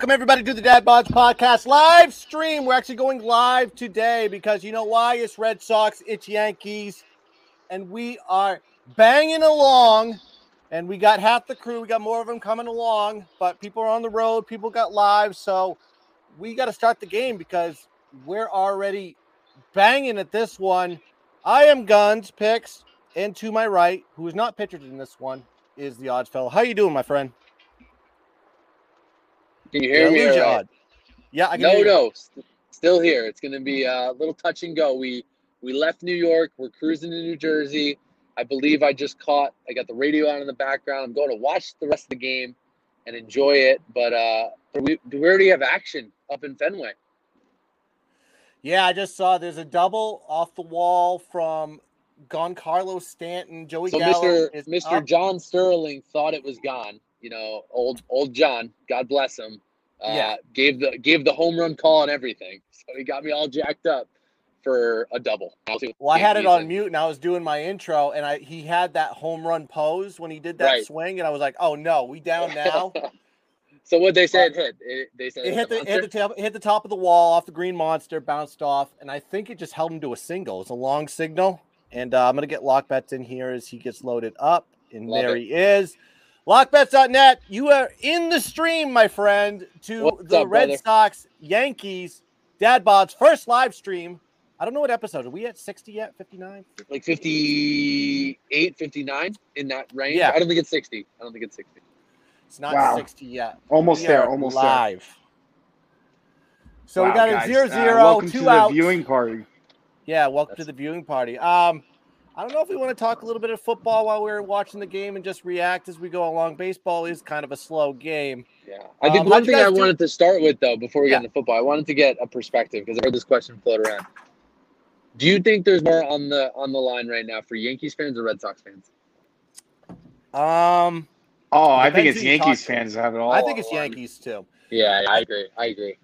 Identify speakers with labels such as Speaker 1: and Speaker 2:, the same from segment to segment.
Speaker 1: Welcome everybody to the Dad Bods Podcast live stream. We're actually going live today because you know why? It's Red Sox, it's Yankees, and we are banging along. And we got half the crew. We got more of them coming along, but people are on the road. People got live, so we got to start the game because we're already banging at this one. I am Guns picks, and to my right, who is not pictured in this one, is the odds fellow. How you doing, my friend?
Speaker 2: Can you hear
Speaker 1: Did I
Speaker 2: me?
Speaker 1: lose you,
Speaker 2: all right?
Speaker 1: Yeah, I can
Speaker 2: No, no, st- still here. It's going to be a little touch and go. We we left New York. We're cruising to New Jersey. I believe I just caught. I got the radio on in the background. I'm going to watch the rest of the game and enjoy it. But uh, we do we already have action up in Fenway?
Speaker 1: Yeah, I just saw there's a double off the wall from Giancarlo Stanton. Joey
Speaker 2: So
Speaker 1: Gallo
Speaker 2: Mr. Mr.
Speaker 1: up.
Speaker 2: John Sterling thought it was gone. You know, old old John. God bless him. Uh,
Speaker 1: Yeah.
Speaker 2: Gave the gave the home run call and everything. So he got me all jacked up for a double.
Speaker 1: Well, I had it on mute and I was doing my intro, and I he had that home run pose when he did that
Speaker 2: Right.
Speaker 1: swing, and I was like, "Oh no, we down now."
Speaker 2: so what they said hit? It, they said
Speaker 1: it hit
Speaker 2: a
Speaker 1: the hit the top hit the top of the wall off the green monster, bounced off, and I think it just held him to a single. It's a long signal, and uh, I'm gonna get lock bets in here as he gets loaded up, and
Speaker 2: Love
Speaker 1: there
Speaker 2: it.
Speaker 1: he is. Lockbets.net, you are in the stream, my friend, to
Speaker 2: What's
Speaker 1: the
Speaker 2: up,
Speaker 1: Red
Speaker 2: brother?
Speaker 1: Sox Yankees Dad Bod's first live stream. I don't know what episode. Are we at 60 yet? 59?
Speaker 2: like 58, 59 in that range.
Speaker 1: Yeah.
Speaker 2: I don't think it's 60. I don't think it's 60.
Speaker 1: It's not
Speaker 3: Wow.
Speaker 1: 60 yet.
Speaker 3: Almost
Speaker 1: We
Speaker 3: there,
Speaker 1: are
Speaker 3: almost there.
Speaker 1: live. So we
Speaker 3: Wow,
Speaker 1: got a
Speaker 3: guys.
Speaker 1: zero
Speaker 3: Uh, welcome
Speaker 1: two
Speaker 3: to the viewing party.
Speaker 1: Yeah, welcome to the viewing party. Um, I don't know if we want to talk a little bit of football while we're watching the game and just react as we go along. Baseball is kind of a slow game.
Speaker 2: Yeah. I think
Speaker 1: Um,
Speaker 2: one thing I
Speaker 1: do-
Speaker 2: wanted to start with, though, before we
Speaker 1: Yeah.
Speaker 2: get into football, I wanted to get a perspective because I heard this question float around. Do you think there's more on the on the line right now for Yankees fans or Red Sox fans?
Speaker 1: Um,
Speaker 3: Oh, I think it's
Speaker 1: who you talk
Speaker 3: Yankees fans have it all.
Speaker 1: I think it's
Speaker 3: on the line.
Speaker 1: Yankees too.
Speaker 2: Yeah, I agree. I agree.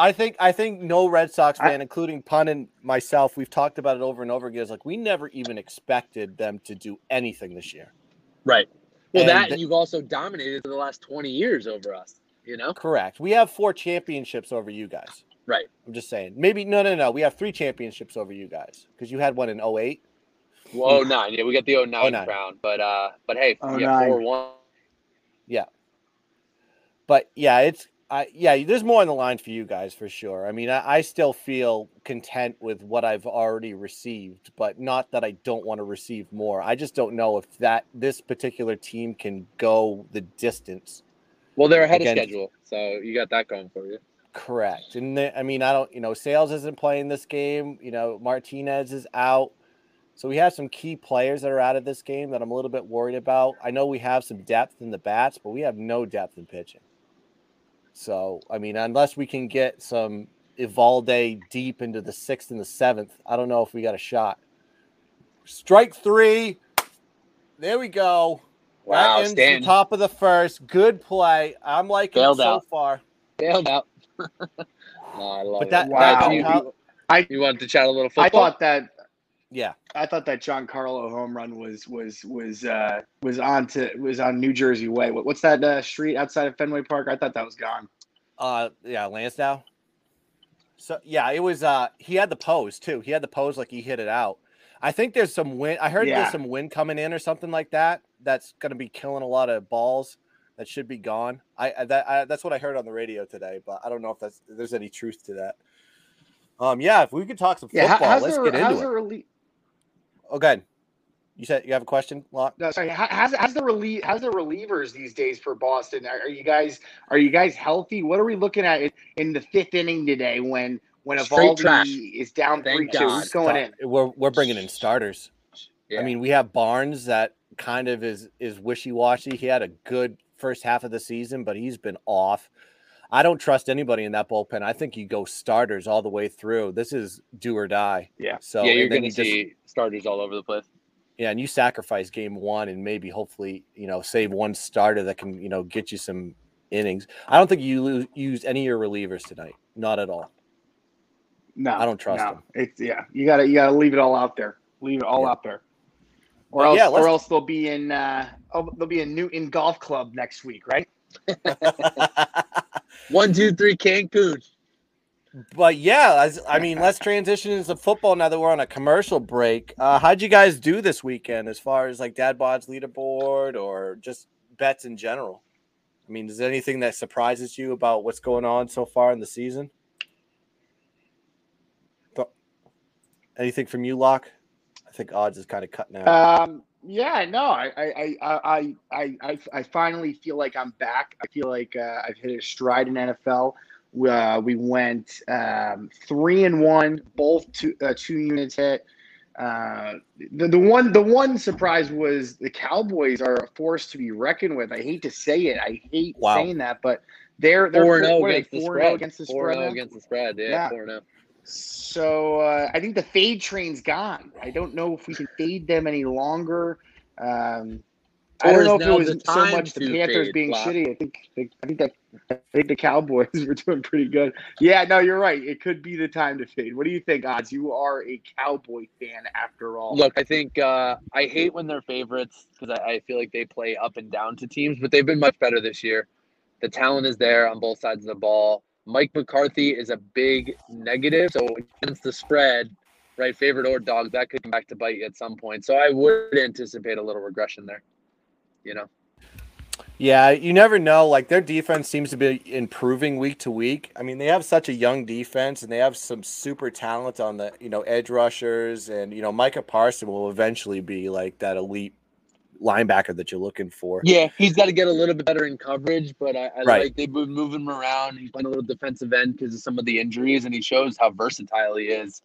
Speaker 1: I think I think no Red Sox
Speaker 3: I-
Speaker 1: fan, including Pun and myself, we've talked about it over and over again. It's like we never even expected them to do anything this year.
Speaker 2: Right. Well,
Speaker 1: And
Speaker 2: that
Speaker 1: th-
Speaker 2: and you've also dominated for the last 20 years over us, you know?
Speaker 1: Correct. We have four championships over you guys.
Speaker 2: Right.
Speaker 1: I'm just saying. Maybe no, no, no. We have three championships over you guys because you had one in 08.
Speaker 2: Well, 09. Yeah, we got the 09,
Speaker 1: 09.
Speaker 2: crown. But, uh, but hey, yeah,
Speaker 3: 09.
Speaker 2: 4 1. Yeah.
Speaker 1: But yeah, it's I yeah, there's more on the line for you guys for sure. I mean, I, I still feel content with what I've already received, but not that I don't want to receive more. I just don't know if that this particular team can go the distance.
Speaker 2: Well, they're ahead
Speaker 1: Again-
Speaker 2: of schedule. So you got that going for you.
Speaker 1: Correct. And the, I mean, I don't, you know, Sales isn't playing this game. You know, Martinez is out. So we have some key players that are out of this game that I'm a little bit worried about. I know we have some depth in the bats, but we have no depth in pitching. So, I mean, unless we can get some Eovaldi deep into the sixth and the seventh, I don't know if we got a shot. Strike three. There we go.
Speaker 2: Wow,
Speaker 1: that ends
Speaker 2: Stan
Speaker 1: the top of the first. Good play. I'm liking
Speaker 2: Bailed
Speaker 1: it so
Speaker 2: out.
Speaker 1: far.
Speaker 2: bailed out. no, I love
Speaker 1: But
Speaker 2: it.
Speaker 1: that,
Speaker 3: Wow.
Speaker 1: that
Speaker 2: you,
Speaker 1: how-
Speaker 3: I
Speaker 2: you wanted to chat a little football?
Speaker 3: I thought that
Speaker 1: yeah.
Speaker 3: I thought that Giancarlo home run was was was uh was on to was on New Jersey Way. What, what's that uh, street outside of Fenway Park? I thought that was gone.
Speaker 1: Uh, yeah, Lansdowne. So yeah, it was. Uh, he had the pose too. He had the pose like he hit it out. I think there's some wind. I heard
Speaker 3: Yeah.
Speaker 1: there's some wind coming in or something like that. That's going to be killing a lot of balls. That should be gone. I, I that I, that's what I heard on the radio today, but I don't know if that's if there's any truth to that. Um, yeah, if we could talk some football,
Speaker 3: how's
Speaker 1: let's
Speaker 3: the,
Speaker 1: get
Speaker 3: how's
Speaker 1: into
Speaker 3: the
Speaker 1: it.
Speaker 3: Oh, relief?
Speaker 1: Okay, you said you have a question, Locke?
Speaker 3: No, sorry. How's how's the relief? How's the relievers these days for Boston? Are, are you guys are you guys healthy? What are we looking at in, in the fifth inning today when when
Speaker 2: Straight Eovaldi
Speaker 3: is down three two?
Speaker 2: God.
Speaker 3: Who's going in?
Speaker 1: We're we're bringing in starters.
Speaker 2: Yeah.
Speaker 1: I mean, we have Barnes that kind of is is wishy washy. He had a good first half of the season, but he's been off. I don't trust anybody in that bullpen. I think you go starters all the way through. This is do or die.
Speaker 3: Yeah.
Speaker 1: So
Speaker 2: yeah, you're going to
Speaker 1: you just-
Speaker 2: see starters all over the place.
Speaker 1: yeah, and you sacrifice game one and maybe hopefully you know save one starter that can you know get you some innings. I don't think you lo- use any of your relievers tonight. Not at all.
Speaker 3: No,
Speaker 1: I don't trust
Speaker 3: no.
Speaker 1: him.
Speaker 3: It's yeah. You gotta you gotta leave it all out there. Leave it all
Speaker 1: Yeah.
Speaker 3: out there. Or else,
Speaker 1: yeah,
Speaker 3: or else they'll be in. Uh, oh, they'll be in Newton Golf Club next week, right?
Speaker 2: One, two, three, Cancun.
Speaker 1: But yeah, as, I mean, let's transition into football now that we're on a commercial break. Uh, how'd you guys do this weekend as far as like Dad Bod's leaderboard or just bets in general? I mean, is there anything that surprises you about what's going on so far in the season? Anything from you, Locke? I think odds is kind of cutting out.
Speaker 3: Um, yeah, no, I, I, I, I, I, I finally feel like I'm back. I feel like uh, I've hit a stride in NFL. Uh, we went um, three and one, both two, uh, two units hit. Uh, the the one the one surprise was the Cowboys are a force to be reckoned with. I hate to say it. I hate wow. saying that, but they're they're
Speaker 2: four zero against, the spread. against the spread. Four against the spread. Yeah, four.
Speaker 3: So uh, I think the fade train's gone. I don't know if we can fade them any longer. Um, I don't know if it was so much the Panthers being shitty. I think I think that I think the Cowboys were doing pretty good. Yeah, no, you're right. It could be the time to fade. What do you think, Odds? You are a Cowboy fan after all.
Speaker 2: Look, I think uh, I hate when they're favorites because I, I feel like they play up and down to teams, but they've been much better this year. The talent is there on both sides of the ball. Mike McCarthy is a big negative. So against the spread, right, favorite or dog, that could come back to bite you at some point. So I would anticipate a little regression there. You know.
Speaker 1: Yeah, you never know. Like their defense seems to be improving week to week. I mean, they have such a young defense, and they have some super talent on the you know edge rushers, and you know Micah Parson will eventually be like that elite linebacker that you're looking for.
Speaker 2: Yeah, he's got to get a little bit better in coverage, but I, I right. like they've been moving him around. He's playing a little defensive end because of some of the injuries, and he shows how versatile he is.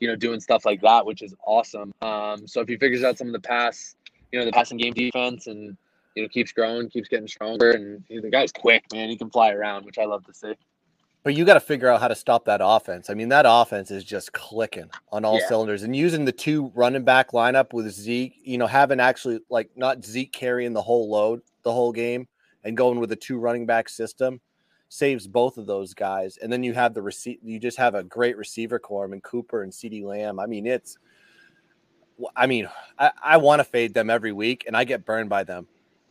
Speaker 2: You know, doing stuff like that, which is awesome. Um, so if he figures out some of the pass, you know, the passing game defense, and you know keeps growing, keeps getting stronger, and the guy's quick, man. He can fly around, which I love to see.
Speaker 1: But you got to figure out how to stop that offense. I mean, that offense is just clicking on all yeah. cylinders. And using the two running back lineup with Zeke, you know, having actually like not Zeke carrying the whole load the whole game and going with the two running back system saves both of those guys. And then you have the receipt, you just have a great receiver corps and Cooper and CeeDee Lamb. I mean, it's, I mean, I, I want to fade them every week and I get burned by them.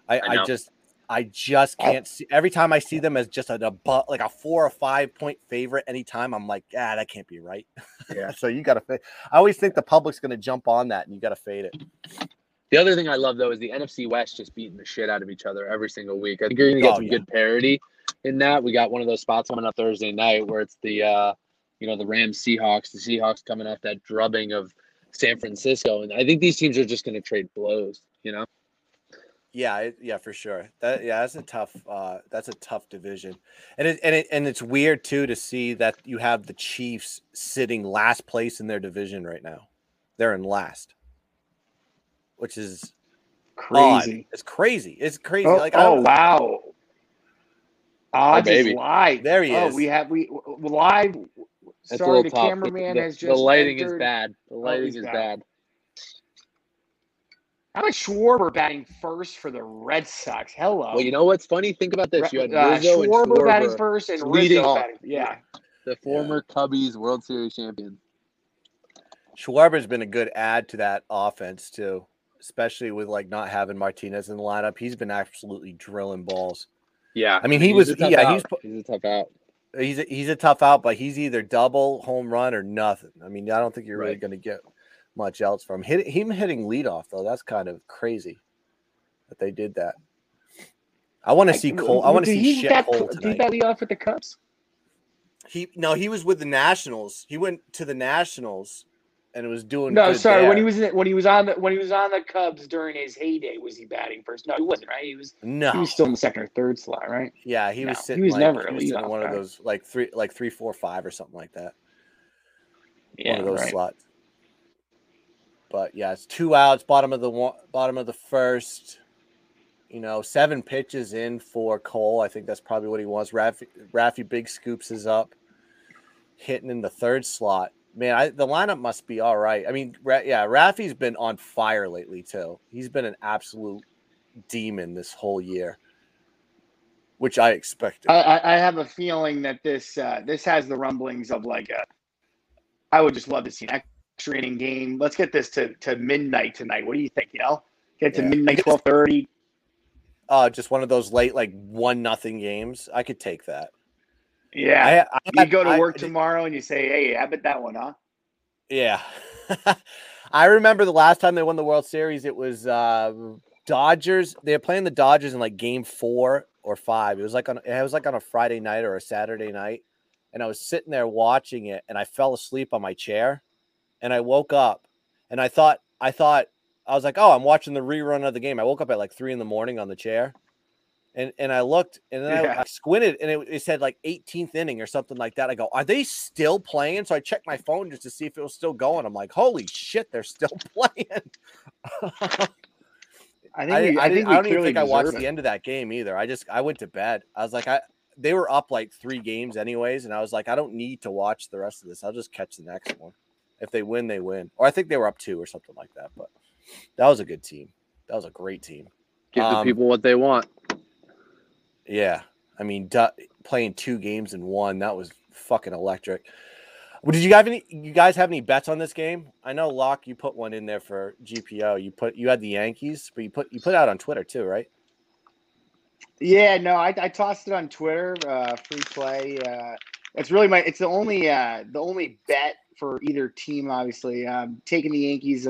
Speaker 1: I, I, I just, I just oh. can't see every time I see them as just a, a like a four or five point favorite anytime. I'm like, ah, that can't be right. Yeah. so you got to. I always think the public's going to jump on that, and you got to fade it.
Speaker 2: The other thing I love though is the NFC West just beating the shit out of each other every single week. I think you're going to get oh, some yeah. good parity in that. We got one of those spots coming up Thursday night where it's the, uh, you know, the Rams Seahawks. The Seahawks coming off that drubbing of San Francisco, and I think these teams are just going to trade blows. You know.
Speaker 1: Yeah, it, yeah, for sure. That yeah, that's a tough uh that's a tough division. And it and it and it's weird too to see that you have the Chiefs sitting last place in their division right now. They're in last. Which is crazy. Odd. It's crazy. It's crazy.
Speaker 3: Oh,
Speaker 1: like
Speaker 3: oh wow. Odds is live.
Speaker 1: There he
Speaker 3: oh,
Speaker 1: is.
Speaker 3: We have we live.
Speaker 2: That's Sorry, the cameraman the, has just. The lighting entered. is bad. The oh, lighting oh, is bad. bad.
Speaker 3: How about Schwarber batting first for the Red Sox? Hello.
Speaker 2: Well, you know what's funny? Think about this. You had
Speaker 3: uh, Schwarber, and Schwarber batting first and leading Rizzo batting. Yeah.
Speaker 2: The former yeah. Cubbies World Series champion.
Speaker 1: Schwarber's been a good add to that offense too, especially with like not having Martinez in the lineup. He's been absolutely drilling balls.
Speaker 2: Yeah.
Speaker 1: I mean, he he's was yeah, he's
Speaker 2: he's a tough out.
Speaker 1: He's a, he's a tough out, but he's either double home run or nothing. I mean, I don't think you're right. really going to get much else from him. Him hitting leadoff though, that's kind of crazy that they did that. I want to see Cole. I want to see Chet Cole tonight. Did
Speaker 3: he bat leadoff with the Cubs?
Speaker 1: He no, he was with the Nationals. He went to the Nationals and it was doing.
Speaker 3: No, sorry.
Speaker 1: There.
Speaker 3: When he was in, when he was on the when he was on the Cubs during his heyday, was he batting first? No, he wasn't. Right? He was.
Speaker 1: No,
Speaker 3: he was still in the second or third slot, right?
Speaker 1: Yeah, he no, was sitting. He was like, never he was in one guy. of those like three, like three, four, five, or something like that. Yeah, one of those right. slots. But yeah, it's two outs, bottom of the one, bottom of the first. You know, seven pitches in for Cole. I think that's probably what he wants. Raffy, Raffy Big Scoops is up, hitting in the third slot. Man, I, the lineup must be all right. I mean, Ra- yeah, Raffy's been on fire lately too. He's been an absolute demon this whole year, which I expected.
Speaker 3: I, I have a feeling that this uh, this has the rumblings of like a. I would just love to see an extra inning game. Let's get this to, to midnight tonight. What do you think? You know, get to yeah. midnight, twelve thirty.
Speaker 1: Uh, just one of those late like one nothing games. I could take that.
Speaker 3: Yeah.
Speaker 1: I, I
Speaker 3: you go to
Speaker 1: I-
Speaker 3: work tomorrow and you say, "Hey, how about that one, huh?"
Speaker 1: Yeah. I remember the last time they won the World Series, it was uh Dodgers. They were playing the Dodgers in like game four or five. It was like on it was like on a Friday night or a Saturday night. And I was sitting there watching it and I fell asleep on my chair. And I woke up and I thought I thought I was like, oh, I'm watching the rerun of the game. I woke up at like three in the morning on the chair. And, and I looked and then
Speaker 3: Yeah.
Speaker 1: I, I squinted and it, it said like 18th inning or something like that. I go, are they still playing? So I checked my phone just to see if it was still going. I'm like, holy shit, they're still playing.
Speaker 3: I think
Speaker 1: I,
Speaker 3: we,
Speaker 1: I,
Speaker 3: I, think
Speaker 1: I don't even think I watched
Speaker 3: deserve
Speaker 1: the end of that game either. I just I went to bed. I was like, I they were up like three games anyways, and I was like, I don't need to watch the rest of this. I'll just catch the next one. If they win, they win. Or I think they were up two or something like that. But that was a good team. That was a great team.
Speaker 2: Give the
Speaker 1: Um,
Speaker 2: people what they want.
Speaker 1: Yeah, I mean, du- playing two games in one that was fucking electric. Well, Did you have any? You guys have any bets on this game? I know, Locke, you put one in there for GPO. You put you had the Yankees, but you put you put out on Twitter too, right?
Speaker 3: Yeah, no, I, I tossed it on Twitter. Uh, free play. Uh, it's really my. It's the only. Uh, the only bet for either team. Obviously, um, taking the Yankees.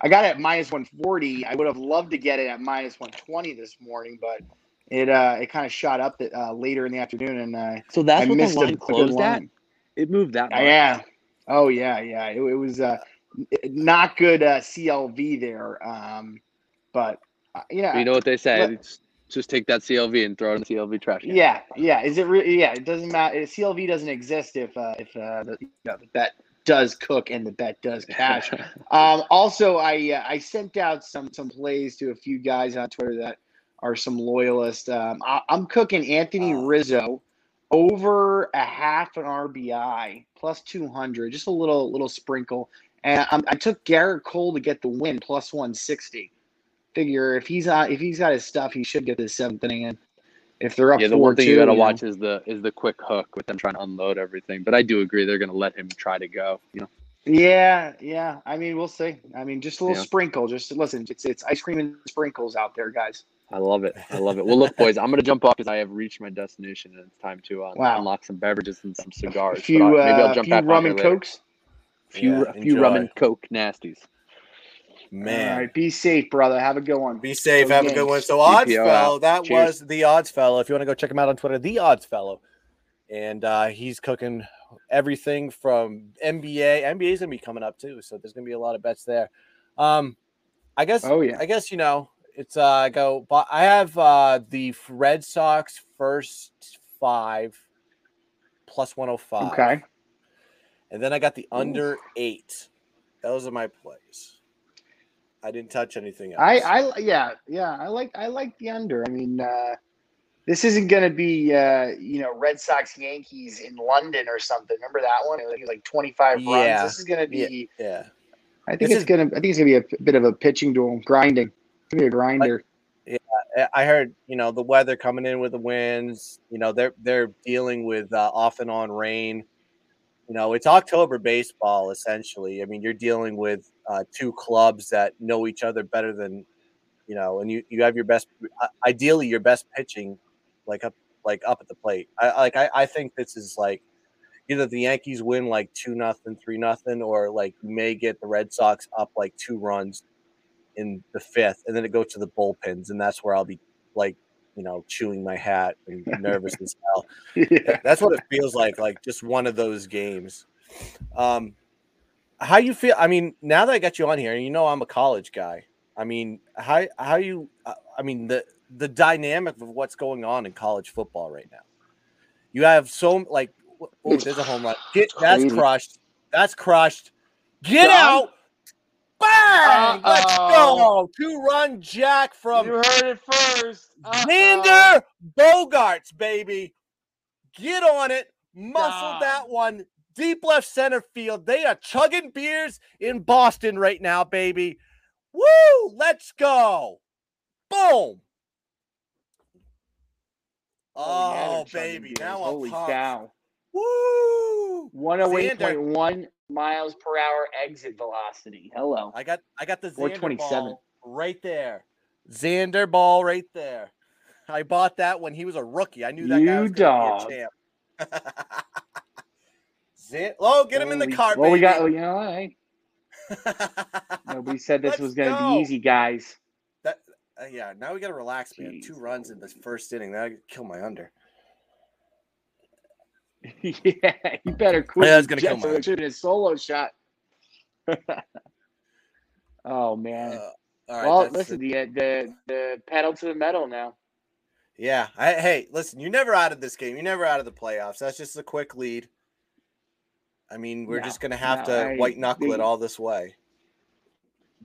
Speaker 3: I got it at minus one forty. I would have loved to get it at minus one twenty this morning, but it uh, it kind of shot up uh, later in the afternoon, and uh,
Speaker 2: So that's
Speaker 3: I
Speaker 2: what
Speaker 3: missed
Speaker 2: the line
Speaker 3: a
Speaker 2: closed at. It moved that much.
Speaker 3: Yeah. Oh yeah, yeah. It, it was uh, not good uh, CLV there, um, but uh, you know,
Speaker 2: You know what they say?
Speaker 3: Let-
Speaker 2: It's just take that CLV and throw it in the CLV trash. can.
Speaker 3: Yeah, yeah. Is it really? Yeah, it doesn't matter. CLV doesn't exist if uh, if uh, the, you know, the bet does cook and the bet does cash. um, also, I uh, I sent out some some plays to a few guys on Twitter that are some loyalists. Um, I, I'm cooking Anthony
Speaker 1: Oh.
Speaker 3: Rizzo over a half an RBI plus 200, just a little little sprinkle. And um, I took Gerrit Cole to get the win plus 160. Figure if he's if he's got his stuff, he should get the seventh inning in. If they're up
Speaker 2: yeah, the
Speaker 3: four
Speaker 2: one thing
Speaker 3: two,
Speaker 2: you got to
Speaker 3: know.
Speaker 2: watch is the is the quick hook with them trying to unload everything. But I do agree they're going to let him try to go. You know,
Speaker 3: Yeah, yeah. I mean, we'll see. I mean, just a little
Speaker 2: Yeah.
Speaker 3: sprinkle. Just listen. It's it's ice cream and sprinkles out there, guys.
Speaker 2: I love it. I love it. Well, look, boys, I'm going to jump off because I have reached my destination and it's time to uh,
Speaker 3: Wow.
Speaker 2: unlock some beverages and some cigars.
Speaker 3: A
Speaker 2: But
Speaker 3: few
Speaker 2: I- maybe
Speaker 3: uh,
Speaker 2: I'll jump
Speaker 3: few
Speaker 2: back on
Speaker 3: rum and
Speaker 2: later.
Speaker 3: cokes.
Speaker 2: few
Speaker 1: Yeah,
Speaker 2: a few rum and coke nasties.
Speaker 1: Man.
Speaker 3: All right, be safe, brother. Have a good one.
Speaker 1: Be safe.
Speaker 3: Go
Speaker 1: Have a good one. So, Odds Fellow, that
Speaker 2: Cheers.
Speaker 1: was the Odds Fellow. If you want to go check him out on Twitter, the Odds Fellow, and uh, he's cooking everything from NBA. NBA's gonna be coming up too, so there's gonna be a lot of bets there. Um, I guess.
Speaker 3: Oh, yeah.
Speaker 1: I guess you know it's. Uh, I go. But I have uh the Red Sox first five plus one hundred five.
Speaker 3: Okay.
Speaker 1: And then I got the under eight. Those are my plays. I didn't touch anything else.
Speaker 3: I I yeah yeah I like I like the under. I mean, uh, this isn't going to be uh, you know Red Sox Yankees in London or something. Remember that one? It was like 25
Speaker 1: Yeah.
Speaker 3: runs. This is going to be.
Speaker 1: yeah.
Speaker 3: I think
Speaker 1: This
Speaker 3: it's
Speaker 1: is-
Speaker 3: gonna. I think it's gonna be a bit of a pitching duel, grinding. It's gonna be a grinder.
Speaker 1: I- I heard, you know, the weather coming in with the winds. You know, they're they're dealing with uh, off and on rain. You know, it's October baseball essentially. I mean, you're dealing with uh, two clubs that know each other better than, you know, and you you have your best, uh, ideally your best pitching, like up like up at the plate. I like I, I think this is like either the Yankees win like two nothing, three nothing, or like you may get the Red Sox up like two runs in the fifth, and then it goes to the bullpens, and that's where I'll be like, you know, chewing my hat and nervous as hell.
Speaker 3: yeah.
Speaker 1: That's what it feels like, like just one of those games. Um, how you feel? I mean, now that I got you on here, and you know I'm a college guy. I mean, how how you? uh, I mean the the dynamic of what's going on in college football right now. You have so like, oh, there's a home run. Get that's crushed. That's crushed. Get out! Bang! Let's go. Two run jack from You
Speaker 3: heard it first.
Speaker 1: Xander Bogaerts, baby. Get on it. Muscle
Speaker 3: Done.
Speaker 1: that one. Deep left center field. They are chugging beers in Boston right now, baby. Woo! Let's go. Boom. Oh, oh baby. Now I'm
Speaker 3: Holy
Speaker 1: pumped.
Speaker 3: cow.
Speaker 1: Woo!
Speaker 3: 108.1 miles per hour exit velocity. Hello.
Speaker 1: I got I got the Xander
Speaker 3: 27.
Speaker 1: ball right there. Xander ball right there. I bought that when he was a rookie. I knew that guy
Speaker 3: You
Speaker 1: was gonna
Speaker 3: dog.
Speaker 1: be a champ. Zin- oh, get him in the
Speaker 3: Well,
Speaker 1: cart.
Speaker 3: Well, we got,
Speaker 1: baby.
Speaker 3: you know, hey, nobody said this
Speaker 1: Let's
Speaker 3: was going to be easy, guys.
Speaker 1: That, uh, yeah, now we got to relax, man. Two runs in the first inning. That kill my under.
Speaker 3: yeah, you better quit.
Speaker 1: Yeah, it's gonna kill
Speaker 3: Jets
Speaker 1: mine.
Speaker 3: or it should have been a solo shot. oh man.
Speaker 1: Uh, all right.
Speaker 3: well, listen,
Speaker 1: the-
Speaker 3: the, the pedal to the metal now.
Speaker 1: yeah. I, hey, listen, you're never out of this game. You're never out of the playoffs. That's just a quick lead. I mean, we're
Speaker 3: No,
Speaker 1: just gonna have
Speaker 3: no,
Speaker 1: to
Speaker 3: I-
Speaker 1: white knuckle it all this way.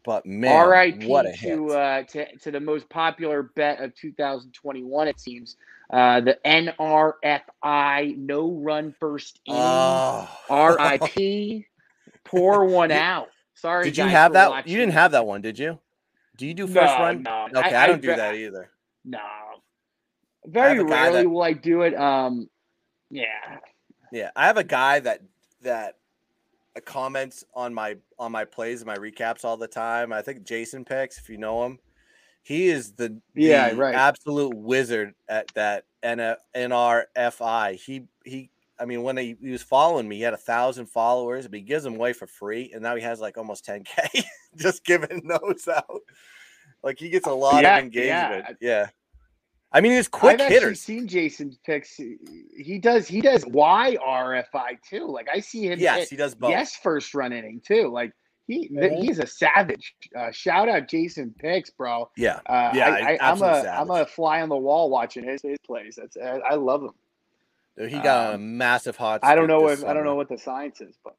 Speaker 1: But man,
Speaker 3: R.I.P.
Speaker 1: what a hit!
Speaker 3: to uh, to to the most popular bet of 2021. It seems uh, the NRFI no run first inning.
Speaker 1: oh.
Speaker 3: R.I.P. Pour one out. Sorry,
Speaker 1: Did you have that?
Speaker 3: watching.
Speaker 1: You didn't have that one, did you? Do you do
Speaker 3: No,
Speaker 1: first run?
Speaker 3: no.
Speaker 1: Okay, I, don't do that either.
Speaker 3: No. Very rarely
Speaker 1: that-
Speaker 3: will I do it. Um, yeah.
Speaker 1: Yeah, I have a guy that that comments on my on my plays and my recaps all the time. I think Jason picks if you know him. He is the,
Speaker 3: Yeah,
Speaker 1: the
Speaker 3: right.
Speaker 1: absolute wizard at that NRFI. He he. I mean, when he, he was following me, he had a thousand followers, but he gives them away for free, and now he has like almost 10k just giving those out. Like he gets a oh, lot
Speaker 3: Yeah,
Speaker 1: of engagement.
Speaker 3: yeah.
Speaker 1: Yeah. I mean, he's quick
Speaker 3: I've
Speaker 1: hitters.
Speaker 3: seen Jason's picks. He does. He does YRFI too. Like I see him.
Speaker 1: Yes, he does both.
Speaker 3: Yes, first run inning too. Like he he's a savage. Uh, shout out Jason Picks, bro.
Speaker 1: Yeah.
Speaker 3: Uh,
Speaker 1: Yeah,
Speaker 3: I, I, I'm
Speaker 1: absolute
Speaker 3: a am a fly on the wall watching his his plays. That's I, I love him.
Speaker 1: Dude, He got on a
Speaker 3: Um,
Speaker 1: massive hot.
Speaker 3: I don't know if I don't know what the science is, but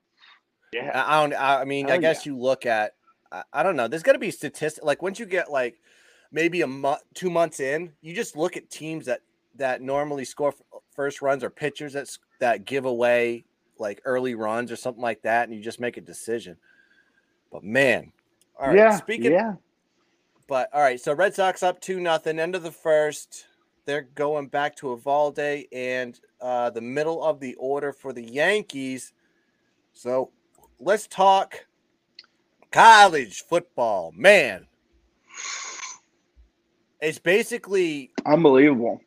Speaker 3: yeah,
Speaker 1: I I don't. I I mean, I
Speaker 3: Hell
Speaker 1: guess you look at. I, I don't know. There's got to be statistic. Like once you get like maybe a month, two months in, you just look at teams that that normally score first runs or pitchers that that give away like early runs or something like that, and you just make a decision. But man, all right.
Speaker 3: yeah,
Speaker 1: speaking,
Speaker 3: yeah.
Speaker 1: but all right. So Red Sox up two nothing. End of the first. They're going back to Eovaldi and uh, the middle of the order for the Yankees. So let's talk college football. Man, it's basically
Speaker 3: Unbelievable.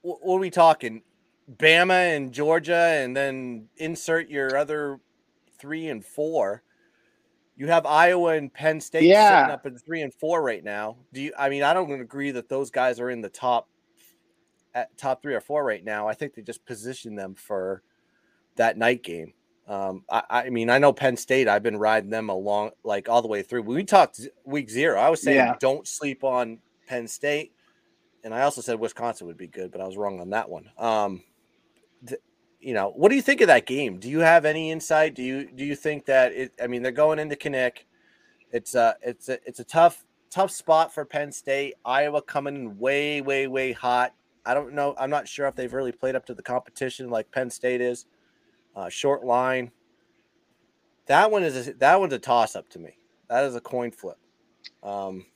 Speaker 1: what are we talking? Bama and Georgia, and then insert your other three and four. You have Iowa and Penn State
Speaker 3: Yeah.
Speaker 1: sitting up at three and four right now. Do you? I mean, I don't agree that those guys are in the top, at top three or four right now. I think they just position them for that night game. Um, I, I mean, I know Penn State. I've been riding them along like all the way through. When we talked week zero, I was saying
Speaker 3: Yeah.
Speaker 1: don't sleep on Penn State, and I also said Wisconsin would be good, but I was wrong on that one. Um, you know, what do you think of that game? Do you have any insight? Do you do you think that it? I mean, they're going into Kinnick. It's a it's a it's a tough tough spot for Penn State. Iowa coming in way way way hot. I don't know. I'm not sure if they've really played up to the competition like Penn State is. Uh, short line. That one is a, that one's a toss up to me. That is a coin flip. Um,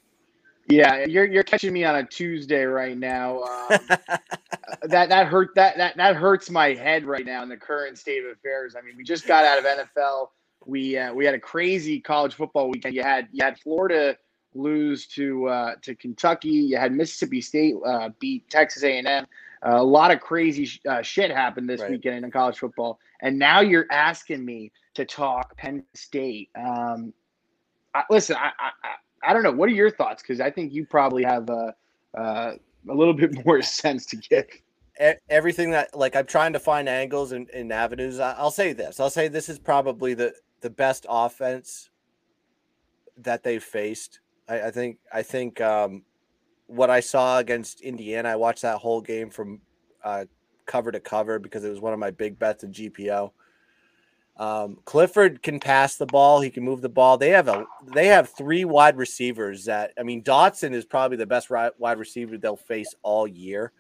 Speaker 3: Yeah, you're you're catching me on a Tuesday right now. Um, that that hurt that that that hurts my head right now in the current state of affairs. I mean, we just got out of NFL. We uh, we had a crazy college football weekend. You had you had Florida lose to uh, to Kentucky. You had Mississippi State uh, beat Texas A and M. A lot of crazy sh- uh, shit happened this
Speaker 1: Right.
Speaker 3: weekend in college football, and now you're asking me to talk Penn State. Um, I, listen, I, I I- I don't know. What are your thoughts? Because I think you probably have a uh, a little bit more sense to give.
Speaker 1: everything that like I'm trying to find angles and, and avenues. I'll say this. I'll say this is probably the the best offense that they've faced. I, I think I think um, what I saw against Indiana. I watched that whole game from uh, cover to cover because it was one of my big bets in GPO. Um, Clifford can pass the ball. He can move the ball. They have a they have three wide receivers that I mean Dotson is probably the best wide receiver they'll face all year.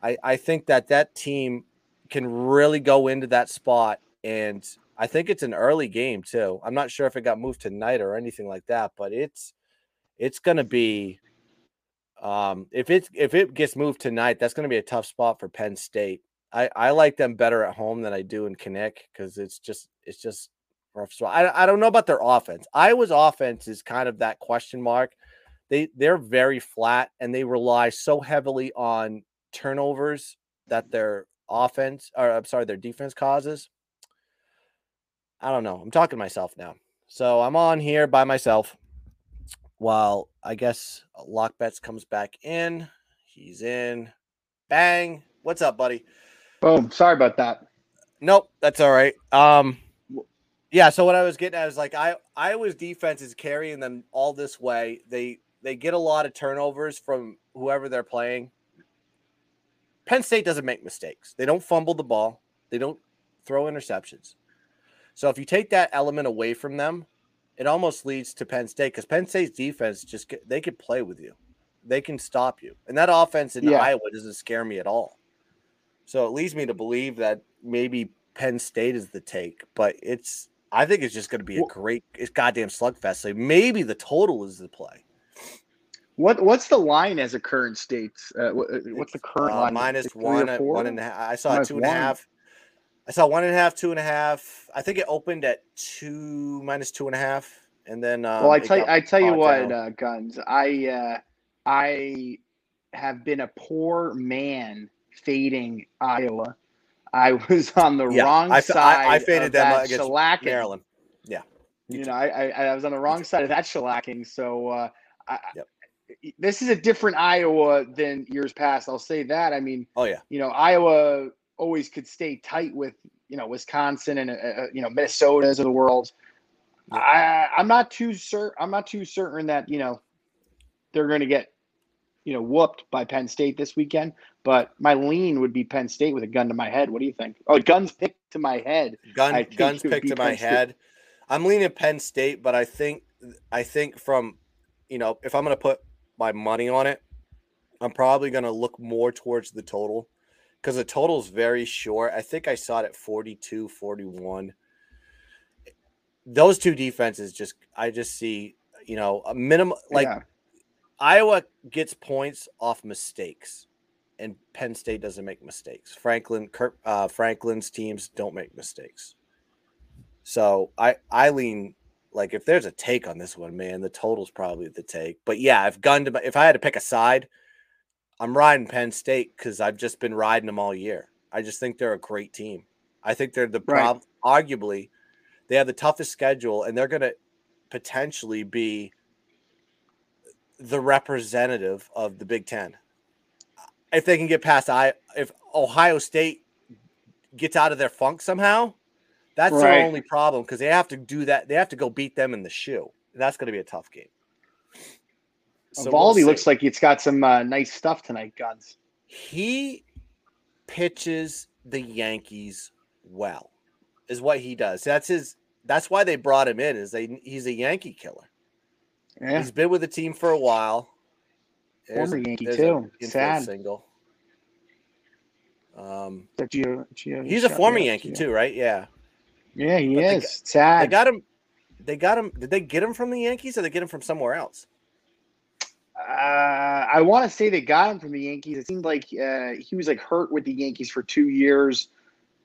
Speaker 1: I, I think that that team can really go into that spot, and I think it's an early game too. I'm not sure if it got moved tonight or anything like that, but it's it's going to be um, if it's if it gets moved tonight, that's going to be a tough spot for Penn State. I, I like them better at home than I do in Kinnick because it's just it's just rough. So I, I don't know about their offense. Iowa's offense is kind of that question mark. They they're very flat and they rely so heavily on turnovers that they're offense or I'm sorry, their defense causes. I don't know. I'm talking to myself now. So I'm on here by myself while I guess Lockbets comes back in. He's in. Bang. What's up, buddy?
Speaker 3: Boom. Sorry about that.
Speaker 1: Nope, that's all right. Um yeah, so what I was getting at is like I Iowa's defense is carrying them all this way. They they get a lot of turnovers from whoever they're playing. Penn State doesn't make mistakes. They don't fumble the ball. They don't throw interceptions. So if you take that element away from them, it almost leads to Penn State because Penn State's defense just they can play with you, they can stop you, and that offense in yeah. Iowa doesn't scare me at all. So it leads me to believe that maybe Penn State is the take, but it's I think it's just going to be a great, it's goddamn slugfest. So maybe the total is the play.
Speaker 3: What what's the line as a current state? Uh, what's the current uh, line?
Speaker 1: Minus one, one and a half. I saw minus two and a half. I saw one and a half, two and a half. I think it opened at two minus two and a half, and then. Um,
Speaker 3: well, I tell you, I tell you what, uh, guns. I uh, I have been a poor man fading Iowa. I was on the yeah, wrong I, side. I, I faded them against shellacking.
Speaker 1: Maryland. Yeah,
Speaker 3: you, you know, I, I, I was on the wrong side of that shellacking. So uh, I, yep. this is a different Iowa than years past. I'll say that. I mean,
Speaker 1: oh yeah,
Speaker 3: you know, Iowa always could stay tight with you know Wisconsin and uh, uh you know Minnesota's of the world. Yeah. I I'm not too certain. I'm not too certain that you know they're going to get you know whooped by Penn State this weekend. But my lean would be Penn State with a gun to my head. What do you think? Oh, guns picked to my head.
Speaker 1: Gun guns picked to my Penn head. State. I'm leaning Penn State, but I think I think from you know if I'm going to put my money on it, I'm probably going to look more towards the total because the total is very short. I think I saw it at 42, 41. Those two defenses just, I just see, you know, a minimum like yeah. Iowa gets points off mistakes, and Penn State doesn't make mistakes. Franklin, uh, Franklin's teams don't make mistakes. So I, I lean like if there's a take on this one, man, the total's probably the take. But yeah, if gun to, if I had to pick a side, I'm riding Penn State because I've just been riding them all year. I just think they're a great team. I think they're the right. problem. Arguably, they have the toughest schedule, and they're going to potentially be the representative of the Big Ten. If they can get past I, if Ohio State gets out of their funk somehow, that's right. their only problem because they have to do that. They have to go beat them in the shoe. That's going to be a tough game.
Speaker 3: So Valdi we'll looks like it's got some uh, nice stuff tonight, Guns.
Speaker 1: He pitches the Yankees well, is what he does. That's his. That's why they brought him in. Is they he's a Yankee killer. Yeah. He's been with the team for a while.
Speaker 3: There's, Former Yankee too. Sad
Speaker 1: single. Um, Gio, Gio, he's a former Yankee too, right? Yeah.
Speaker 3: Yeah, he but is. They, Sad.
Speaker 1: They got him. They got him. Did they get him from the Yankees or they get him from somewhere else?
Speaker 3: Uh, I want to say they got him from the Yankees. It seemed like uh, he was like hurt with the Yankees for two years.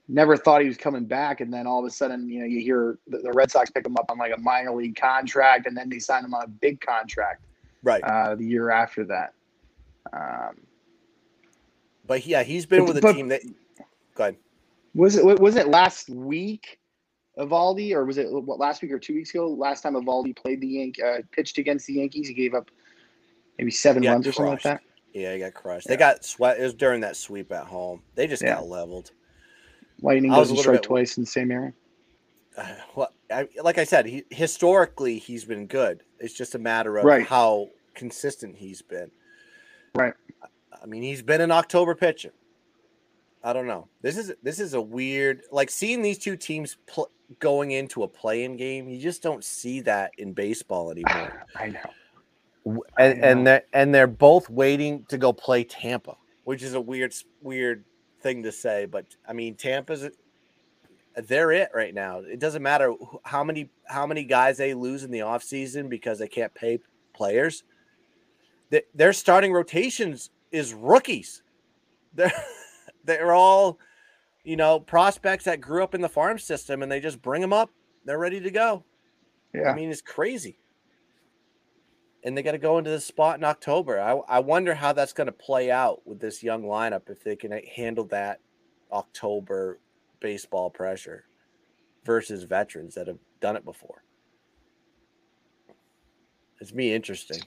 Speaker 3: Never thought he was coming back, and then all of a sudden, you know, you hear the, the Red Sox pick him up on like a minor league contract, and then they sign him on a big contract.
Speaker 1: Right.
Speaker 3: Uh, the year after that. Um,
Speaker 1: but yeah, he's been with a team that. Go ahead.
Speaker 3: Was it was it last week, Eovaldi, or was it what last week or two weeks ago? Last time Eovaldi played the Yank, uh, pitched against the Yankees, he gave up maybe seven runs or something like that.
Speaker 1: Yeah, he got crushed. Yeah. They got sweat. It was during that sweep at home. They just yeah. got leveled.
Speaker 3: Lightning doesn't strike bit, twice in the same area.
Speaker 1: Uh, well, I, like I said, he historically he's been good. It's just a matter of
Speaker 3: right.
Speaker 1: how consistent he's been.
Speaker 3: Right.
Speaker 1: I mean, he's been an October pitcher. I don't know. This is this is a weird like seeing these two teams pl- going into a playing game. You just don't see that in baseball anymore.
Speaker 3: I know
Speaker 1: and and they're, and they're both waiting to go play Tampa, which is a weird weird thing to say, but I mean Tampa's they're it right now. It doesn't matter how many how many guys they lose in the offseason because they can't pay players. Their starting rotations is rookies. They're they're all you know prospects that grew up in the farm system and they just bring them up. They're ready to go. Yeah. I mean, it's crazy and they got to go into this spot in October. I, I wonder how that's going to play out with this young lineup if they can eh, handle that October baseball pressure versus veterans that have done it before. It's me interesting.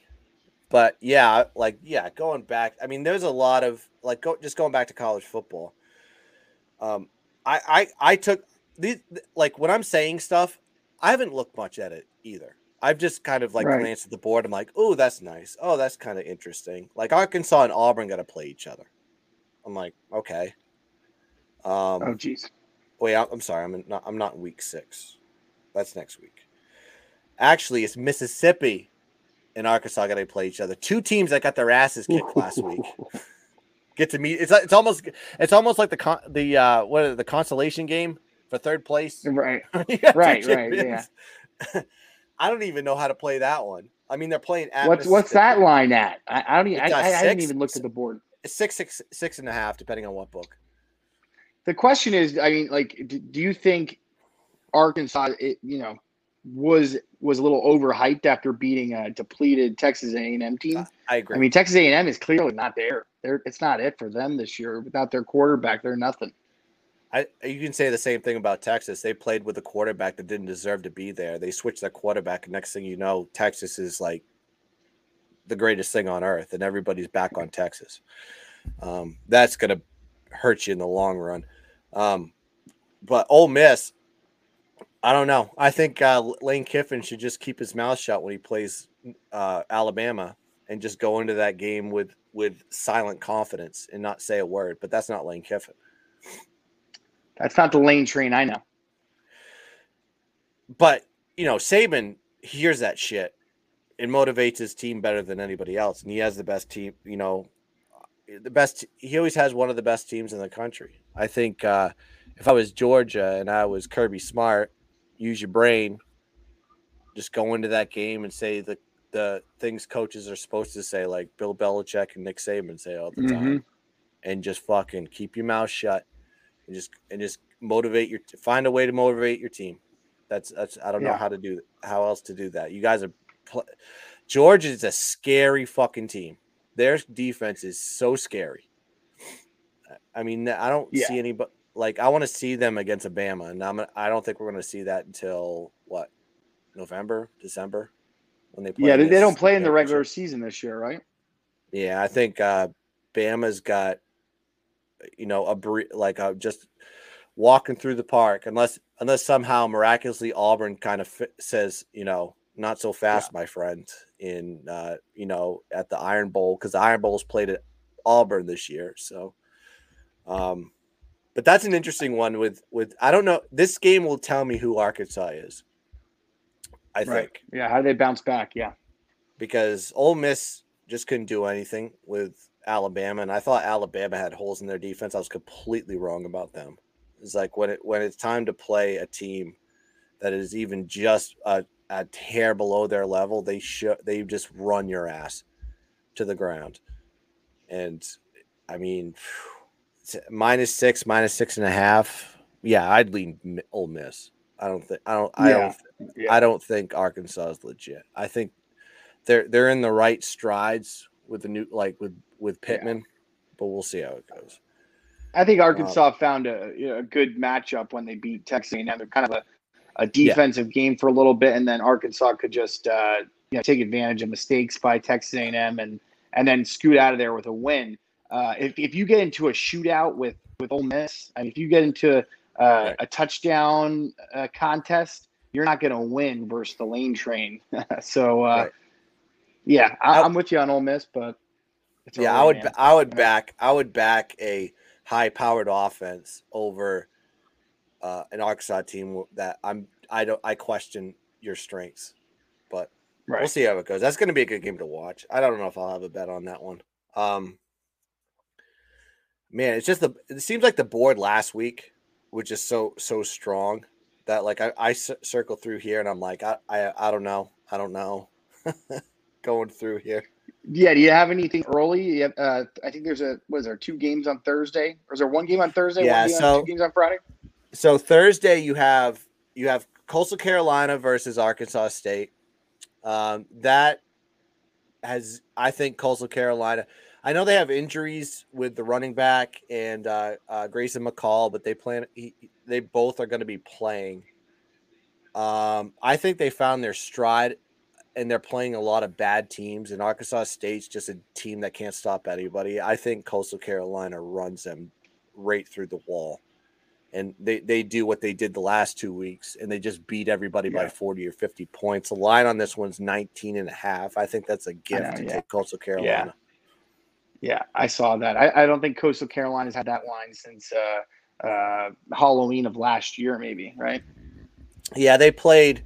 Speaker 1: But yeah, like yeah, going back, I mean, there's a lot of like go just going back to college football. Um, I I I took these like when I'm saying stuff, I haven't looked much at it either. I've just kind of like
Speaker 3: Right.
Speaker 1: glanced at the board. I'm like, oh, that's nice. Oh, that's kind of interesting. Like Arkansas and Auburn got to play each other. I'm like, okay. Um,
Speaker 3: Oh, geez.
Speaker 1: Wait, I'm, sorry. I'm in, not. I'm not in week six. That's next week. Actually, it's Mississippi and Arkansas got to play each other. Two teams that got their asses kicked last week get to meet. It's it's almost it's almost like the con, the uh what it, the consolation game for third place.
Speaker 3: Right. Right, right,
Speaker 1: champions. I don't even know how to play that one. I mean, they're playing at
Speaker 3: What's what's that line at? I, I don't even. I, I, I haven't even looked at the board.
Speaker 1: It's six, six, six and a half, depending on what book.
Speaker 3: The question is, I mean, like, do, do you think Arkansas, it, you know, was was a little overhyped after beating a depleted Texas A&M team?
Speaker 1: I agree.
Speaker 3: I mean, Texas A&M is clearly not there. They're, it's not it for them this year. Without their quarterback, they're nothing.
Speaker 1: I you can say the same thing about Texas. They played with a quarterback that didn't deserve to be there. They switched their quarterback, and next thing you know, Texas is like the greatest thing on earth, and everybody's back on Texas. Um, that's gonna hurt you in the long run. Um, but Ole Miss, I don't know. I think uh, Lane Kiffin should just keep his mouth shut when he plays uh, Alabama and just go into that game with with silent confidence and not say a word. But that's not Lane Kiffin.
Speaker 3: That's not the lane train I know.
Speaker 1: But you know, Saban hears that shit and motivates his team better than anybody else, and he has the best team. You know, the best. He always has one of the best teams in the country. I think uh, if I was Georgia and I was Kirby Smart, use your brain. Just go into that game and say the the things coaches are supposed to say, like Bill Belichick and Nick Saban say all the time, and just fucking keep your mouth shut and just and just motivate your find a way to motivate your team. That's that's I don't know how to do how else to do that. You guys are Georgia is a scary fucking team. Their defense is so scary. I mean, I don't
Speaker 3: Yeah.
Speaker 1: see any but like I want to see them against Alabama, and I'm I don't think we're going to see that until what November, December when they play.
Speaker 3: Yeah, they, don't play in the regular season this year, right?
Speaker 1: Yeah, I think uh Bama's got you know a bre- like a just walking through the park unless unless somehow miraculously Auburn kind of says, you know, not so fast, my friend, in uh, you know, at the Iron Bowl cuz the Iron Bowl's played at Auburn this year. So um but that's an interesting one with with I don't know this game will tell me who Arkansas is. I
Speaker 3: Right.
Speaker 1: think
Speaker 3: Yeah. How do they bounce back? Yeah.
Speaker 1: because Ole Miss just couldn't do anything with Alabama, and I thought Alabama had holes in their defense. I was completely wrong about them. It's like when it when it's time to play a team that is even just a, a hair below their level, they should they just run your ass to the ground. And I mean, minus six, minus six and a half. Yeah, I'd lean Ole Miss. I don't think I don't I
Speaker 3: Yeah.
Speaker 1: don't
Speaker 3: Yeah.
Speaker 1: I don't think Arkansas is legit. I think they're they're in the right strides with the new like with with
Speaker 3: Yeah.
Speaker 1: Pittman, but we'll see how it goes.
Speaker 3: I think um, Arkansas found a, a good matchup when they beat Texas A&M. They're kind of a, a defensive game for a little bit, and then Arkansas could just uh, you know take advantage of mistakes by Texas A&M and and then scoot out of there with a win. Uh, if, if you get into a shootout with with Ole Miss, I mean, if you get into uh, a touchdown uh, contest, you're not going to win versus the lane train. so uh,
Speaker 1: Right.
Speaker 3: yeah, I, I'm with you on Ole Miss, but it's
Speaker 1: Yeah, I would
Speaker 3: man.
Speaker 1: I would back I would back a high powered offense over uh, an Arkansas team that I'm I don't I question your strengths, but we'll see how it goes. That's going to be a good game to watch. I don't know if I'll have a bet on that one. Um, man, it's just the it seems like the board last week was just so so strong that like I, I circle through here and I'm like I, I I don't know I don't know going through here.
Speaker 3: Yeah, do you have anything early? Have, uh, I think there's a was there two games on Thursday, or is there one game on Thursday?
Speaker 1: Yeah,
Speaker 3: one game
Speaker 1: so-
Speaker 3: on, two games on Friday.
Speaker 1: So Thursday you have you have Coastal Carolina versus Arkansas State. Um, that has I think Coastal Carolina. I know they have injuries with the running back and uh, uh, Grayson McCall, but they plan. He, they both are going to be playing. Um, I think they found their stride, and they're playing a lot of bad teams. And Arkansas State's just a team that can't stop anybody. I think Coastal Carolina runs them right through the wall, and they they do what they did the last two weeks, and they just beat everybody by forty or fifty points. The line on this one's 19 and a half. I think that's a gift
Speaker 3: know,
Speaker 1: to
Speaker 3: yeah.
Speaker 1: take Coastal Carolina.
Speaker 3: Yeah, I saw that. I, I don't think Coastal Carolina's had that line since uh, uh, Halloween of last year, maybe, right?
Speaker 1: Yeah, they played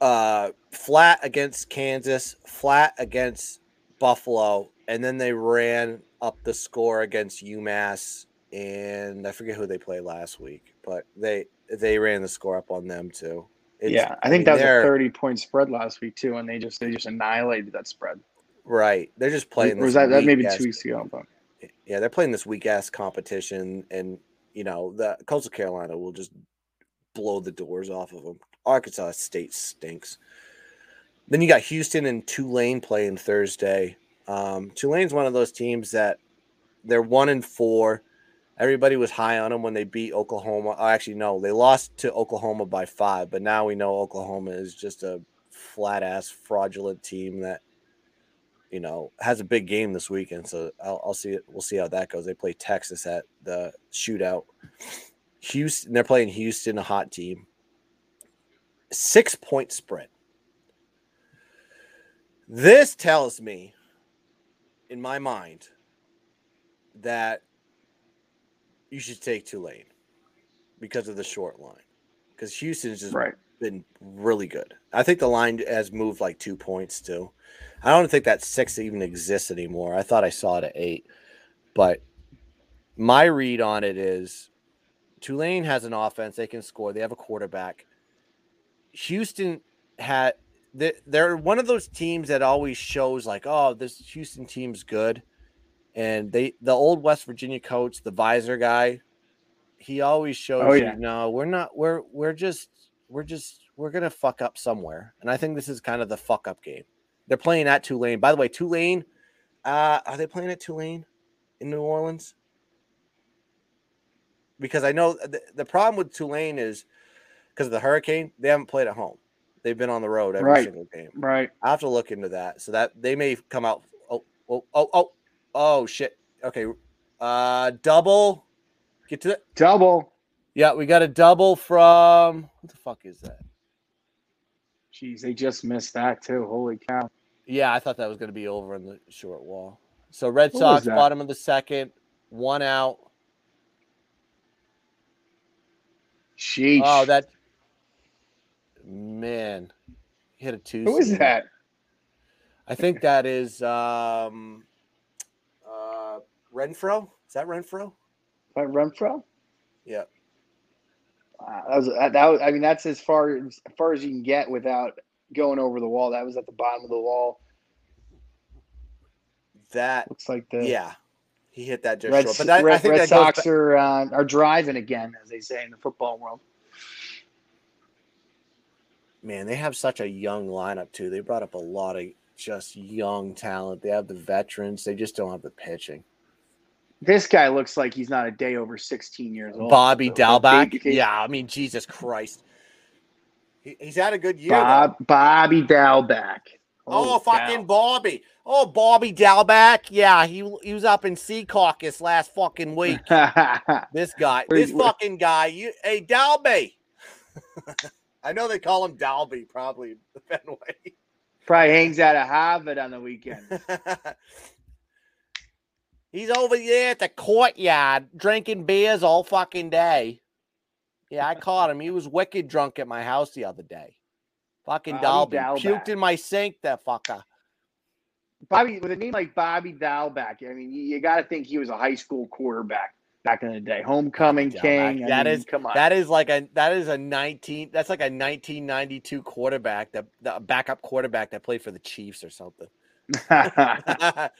Speaker 1: uh flat against Kansas, flat against Buffalo, and then they ran up the score against UMass and I forget who they played last week, but they they ran the score up on them too. It's-
Speaker 3: yeah, I think that was a thirty point spread last week too, and they just they just annihilated that spread.
Speaker 1: right. They're just playing
Speaker 3: Or was
Speaker 1: this
Speaker 3: that, that maybe two weeks ago? But
Speaker 1: yeah, they're playing this weak ass competition, and you know the Coastal Carolina will just blow the doors off of them. Arkansas State stinks. Then you got Houston and Tulane playing Thursday. Um, Tulane's one of those teams that they're one and four. Everybody was high on them when they beat Oklahoma. Oh, actually, no, they lost to Oklahoma by five. But now we know Oklahoma is just a flat ass fraudulent team that you know has a big game this weekend. So I'll, I'll see it. We'll see how that goes. They play Texas at the shootout. Houston, they're playing Houston, a hot team. Six point spread. This tells me, in my mind, that you should take Tulane because of the short line. Because Houston's just
Speaker 3: right,
Speaker 1: been really good. I think the line has moved like two points too. I don't think that six even exists anymore. I thought I saw it at eight, but my read on it is Tulane has an offense; they can score. They have a quarterback. Houston had they- they're one of those teams that always shows like, oh, this Houston team's good, and they the old West Virginia coach, the visor guy, he always shows
Speaker 3: Oh, yeah.
Speaker 1: you, no, we're not, we're we're just we're just we're gonna fuck up somewhere, and I think this is kind of the fuck up game. They're playing at Tulane. By the way, Tulane, uh, are they playing at Tulane in New Orleans? Because I know the, the problem with Tulane is because of the hurricane, they haven't played at home. They've been on the road every
Speaker 3: Right.
Speaker 1: single game.
Speaker 3: right.
Speaker 1: I have to look into that. So that they may come out. Oh, oh, oh, oh, oh, shit. Okay. Uh, double. Get to it.
Speaker 3: Double.
Speaker 1: Yeah, we got a double from. What the fuck is that?
Speaker 3: Jeez, they just missed that too. Holy cow!
Speaker 1: Yeah, I thought that was going to be over in the short wall. So Red
Speaker 3: What
Speaker 1: Sox, bottom of the second, one out.
Speaker 3: Sheesh.
Speaker 1: Oh, that man hit a two.
Speaker 3: who is that?
Speaker 1: I think that is um, Renfroe. Is that Renfroe?
Speaker 3: That Renfroe?
Speaker 1: Yeah.
Speaker 3: Wow, that was that, that was. I mean, that's as far as far as you can get without going over the wall. That was at the bottom of the wall.
Speaker 1: That
Speaker 3: Looks like the
Speaker 1: yeah, he hit that just
Speaker 3: Red,
Speaker 1: short. But I,
Speaker 3: Red,
Speaker 1: I think
Speaker 3: Red
Speaker 1: that
Speaker 3: Sox are uh, are driving again, as they say in the football world.
Speaker 1: Man, they have such a young lineup too. They brought up a lot of just young talent. They have the veterans. They just don't have the pitching.
Speaker 3: This guy looks like he's not a day over sixteen years old.
Speaker 1: Bobby
Speaker 3: the Dalbec.
Speaker 1: Yeah, I mean Jesus Christ. He, he's had a good year.
Speaker 3: Bob,
Speaker 1: though.
Speaker 3: Bobby Dalbec.
Speaker 1: Oh,
Speaker 3: Holy
Speaker 1: fucking. Bobby. Oh, Bobby Dalbec. Yeah, he he was up in Secaucus last fucking week. This guy, this fucking guy. You, hey, Dalby. I know they call him Dalby, probably the Fenway.
Speaker 3: Probably hangs out at Harvard on the weekend.
Speaker 1: He's over there at the courtyard drinking beers all fucking day. Yeah, I caught him. He was wicked drunk at my house the other day. Fucking
Speaker 3: Bobby
Speaker 1: Dalby. Puked in my sink, that fucker.
Speaker 3: Bobby, with a name like Bobby Dalbec, I mean, you, you got to think he was a high school quarterback back in the day. Homecoming king.
Speaker 1: Dalbec.
Speaker 3: I mean,
Speaker 1: is-
Speaker 3: come on.
Speaker 1: That is like a that is a 19 that's like a 1992 quarterback that the backup quarterback that played for the Chiefs or something.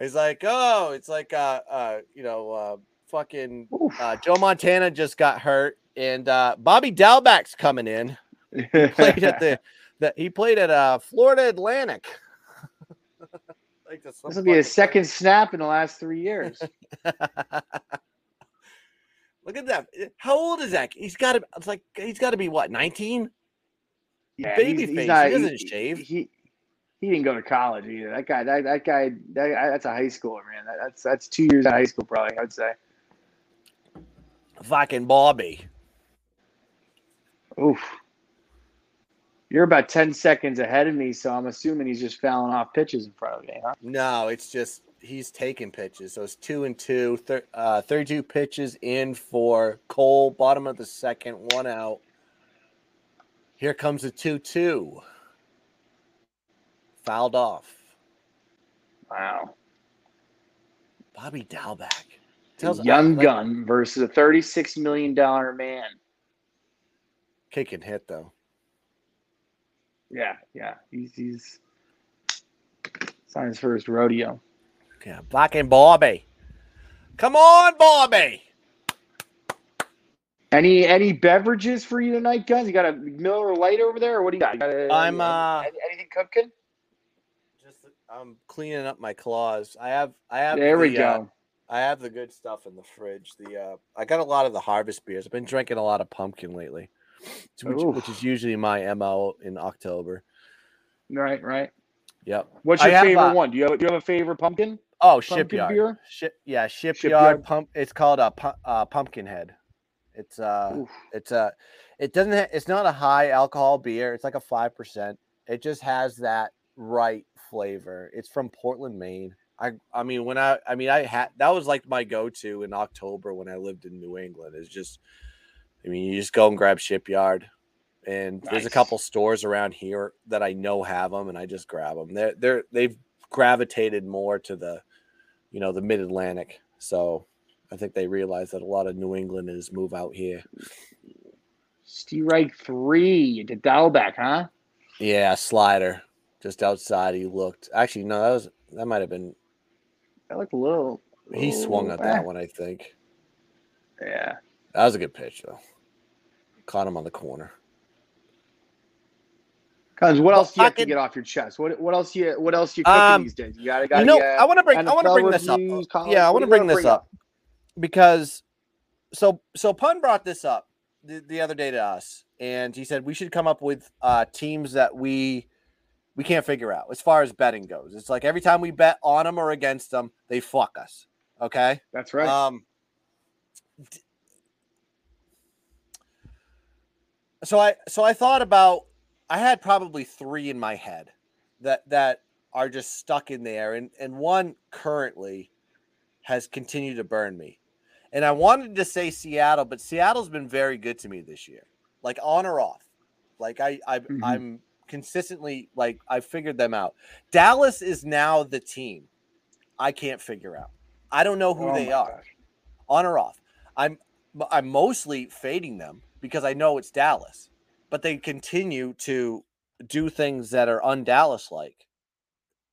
Speaker 1: He's like, "Oh, it's like uh uh you know, uh fucking uh Joe Montana just got hurt and uh Bobby Dalbec's coming in. Played at the that he played at uh Florida Atlantic. Like this
Speaker 3: will be his second snap in the last three years.
Speaker 1: Look at that. How old is that? He's got to. It's like he's got to be what, nineteen?
Speaker 3: Yeah,
Speaker 1: Baby face. He doesn't shave.
Speaker 3: He, he didn't go to college either. That guy, that, that guy, that, that's a high schooler, man. That, that's that's two years of high school, probably. I'd say.
Speaker 1: Fucking Bobby.
Speaker 3: Oof. You're about ten seconds ahead of me, so I'm assuming he's just fouling off pitches in front of me, huh?
Speaker 1: No, it's just he's taking pitches. So it's two and two, thir- uh, 32 pitches in for Cole, bottom of the second, one out. Here comes a 2 2. Fouled off.
Speaker 3: Wow.
Speaker 1: Bobby Dalbec.
Speaker 3: Tells young like, gun versus a $36 million man.
Speaker 1: Kick and hit, though.
Speaker 3: Yeah, yeah. He's, he's it's his first rodeo.
Speaker 1: Yeah, Black and Bobby. Come on, Bobby.
Speaker 3: Any any beverages for you tonight, guys? You got a Miller Lite over there, or what do you got? You got a,
Speaker 1: I'm uh
Speaker 3: anything cooking?
Speaker 1: Just I'm cleaning up my claws. I have I have
Speaker 3: there
Speaker 1: the,
Speaker 3: we go.
Speaker 1: Uh, I have the good stuff in the fridge. The uh I got a lot of the harvest beers. I've been drinking a lot of pumpkin lately, which, which is usually my mo in October.
Speaker 3: Right, right.
Speaker 1: Yep.
Speaker 3: What's your favorite uh, one? Do you have do you have a favorite pumpkin?
Speaker 1: Oh, pumpkin shipyard. Beer? Ship, yeah, shipyard, shipyard, pump. It's called a uh, pumpkin head. It's uh, Oof. it's a, uh, it doesn't. Ha- it's not a high alcohol beer. It's like a five percent. It just has that right flavor. It's from Portland, Maine. I I mean when I I mean I had that was like my go to in October when I lived in New England. Is just, I mean you just go and grab Shipyard, and nice. there's a couple stores around here that I know have them, and I just grab them. They're they're they've gravitated more to the you know, the mid Atlantic. So I think they realize that a lot of New Englanders move out here.
Speaker 3: Strike three to Dalbec, huh?
Speaker 1: Yeah, slider. Just outside he looked. Actually, no, that was that might have been
Speaker 3: that looked a little,
Speaker 1: he swung at that one, I think.
Speaker 3: Yeah.
Speaker 1: That was a good pitch though. Caught him on the corner.
Speaker 3: Cause what else do you have to get off your chest? What what else you what else you cooking um, these days? You gotta, gotta
Speaker 1: you know, I want to bring I want to bring this up. Yeah, I want to bring this up, up because so so Pun brought this up the, the other day to us, and he said we should come up with uh, teams that we we can't figure out as far as betting goes. It's like every time we bet on them or against them, they fuck us. Okay,
Speaker 3: that's right.
Speaker 1: Um, so I so I thought about I had probably three in my head that that are just stuck in there, and and one currently has continued to burn me. And I wanted to say Seattle, but Seattle's been very good to me this year, like on or off. Like I, I mm-hmm. I'm consistently like I figured them out. Dallas is now the team I can't figure out. I don't know who oh they are, gosh. on or off. I'm I'm mostly fading them because I know it's Dallas but they continue to do things that are undallas like.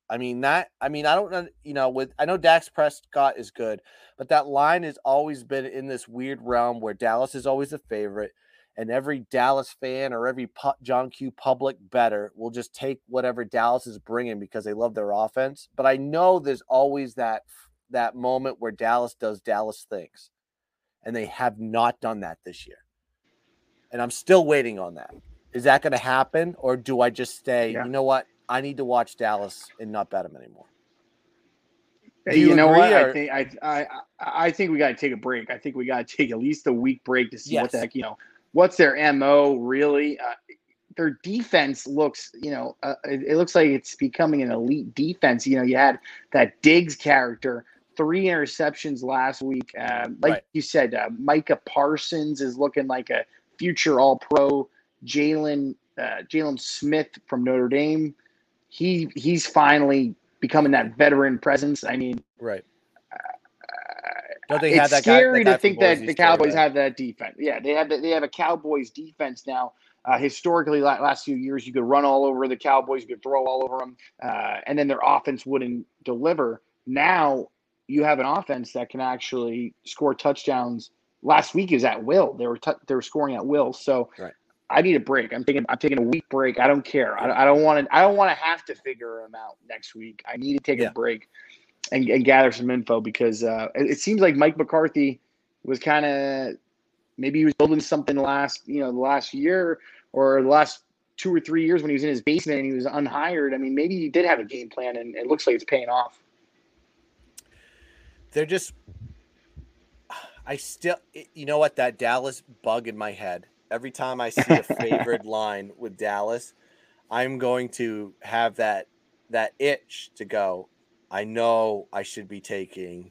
Speaker 1: I mean that. I mean I don't know. You know, with I know Dak Prescott is good, but that line has always been in this weird realm where Dallas is always a favorite, and every Dallas fan or every John Q public better will just take whatever Dallas is bringing because they love their offense. But I know there's always that that moment where Dallas does Dallas things, and they have not done that this year and I'm still waiting on that. Is that going to happen, or do I just say, yeah. you know what, I need to watch Dallas and not bet them anymore?
Speaker 3: You, you, know what? Or... I think I, I I think we got to take a break. I think we got to take at least a week break to see yes. what the heck you know. What's their mo really? Uh, their defense looks, you know, uh, it, it, looks like it's becoming an elite defense. You know, you had that Diggs character, three interceptions last week. Uh, like right. you said, uh, Micah Parsons is looking like a future All Pro Jalen uh, Jaylon Smith from Notre Dame. He he's finally becoming that veteran presence. I mean,
Speaker 1: right.
Speaker 3: Don't they it's scary guy, to think that the Cowboys have that defense. Yeah, they have the, they have a Cowboys defense now. Uh, historically, last few years, you could run all over the Cowboys, you could throw all over them, uh, and then their offense wouldn't deliver. Now you have an offense that can actually score touchdowns last week is at will. They were t- they were scoring at will. So
Speaker 1: right.
Speaker 3: I need a break. I'm taking I'm taking a week break. I don't care. I, I don't want to I don't want to have to figure them out next week. I need to take
Speaker 1: Yeah.
Speaker 3: a break and, and gather some info because uh, it, it seems like Mike McCarthy was kind of maybe he was building something last you know the last year or the last two or three years when he was in his basement and he was unhired. I mean, maybe he did have a game plan and it looks like it's paying off.
Speaker 1: they're just I still you know what that Dallas bug in my head. Every time I see a favored line with Dallas, I'm going to have that that itch to go. I know I should be taking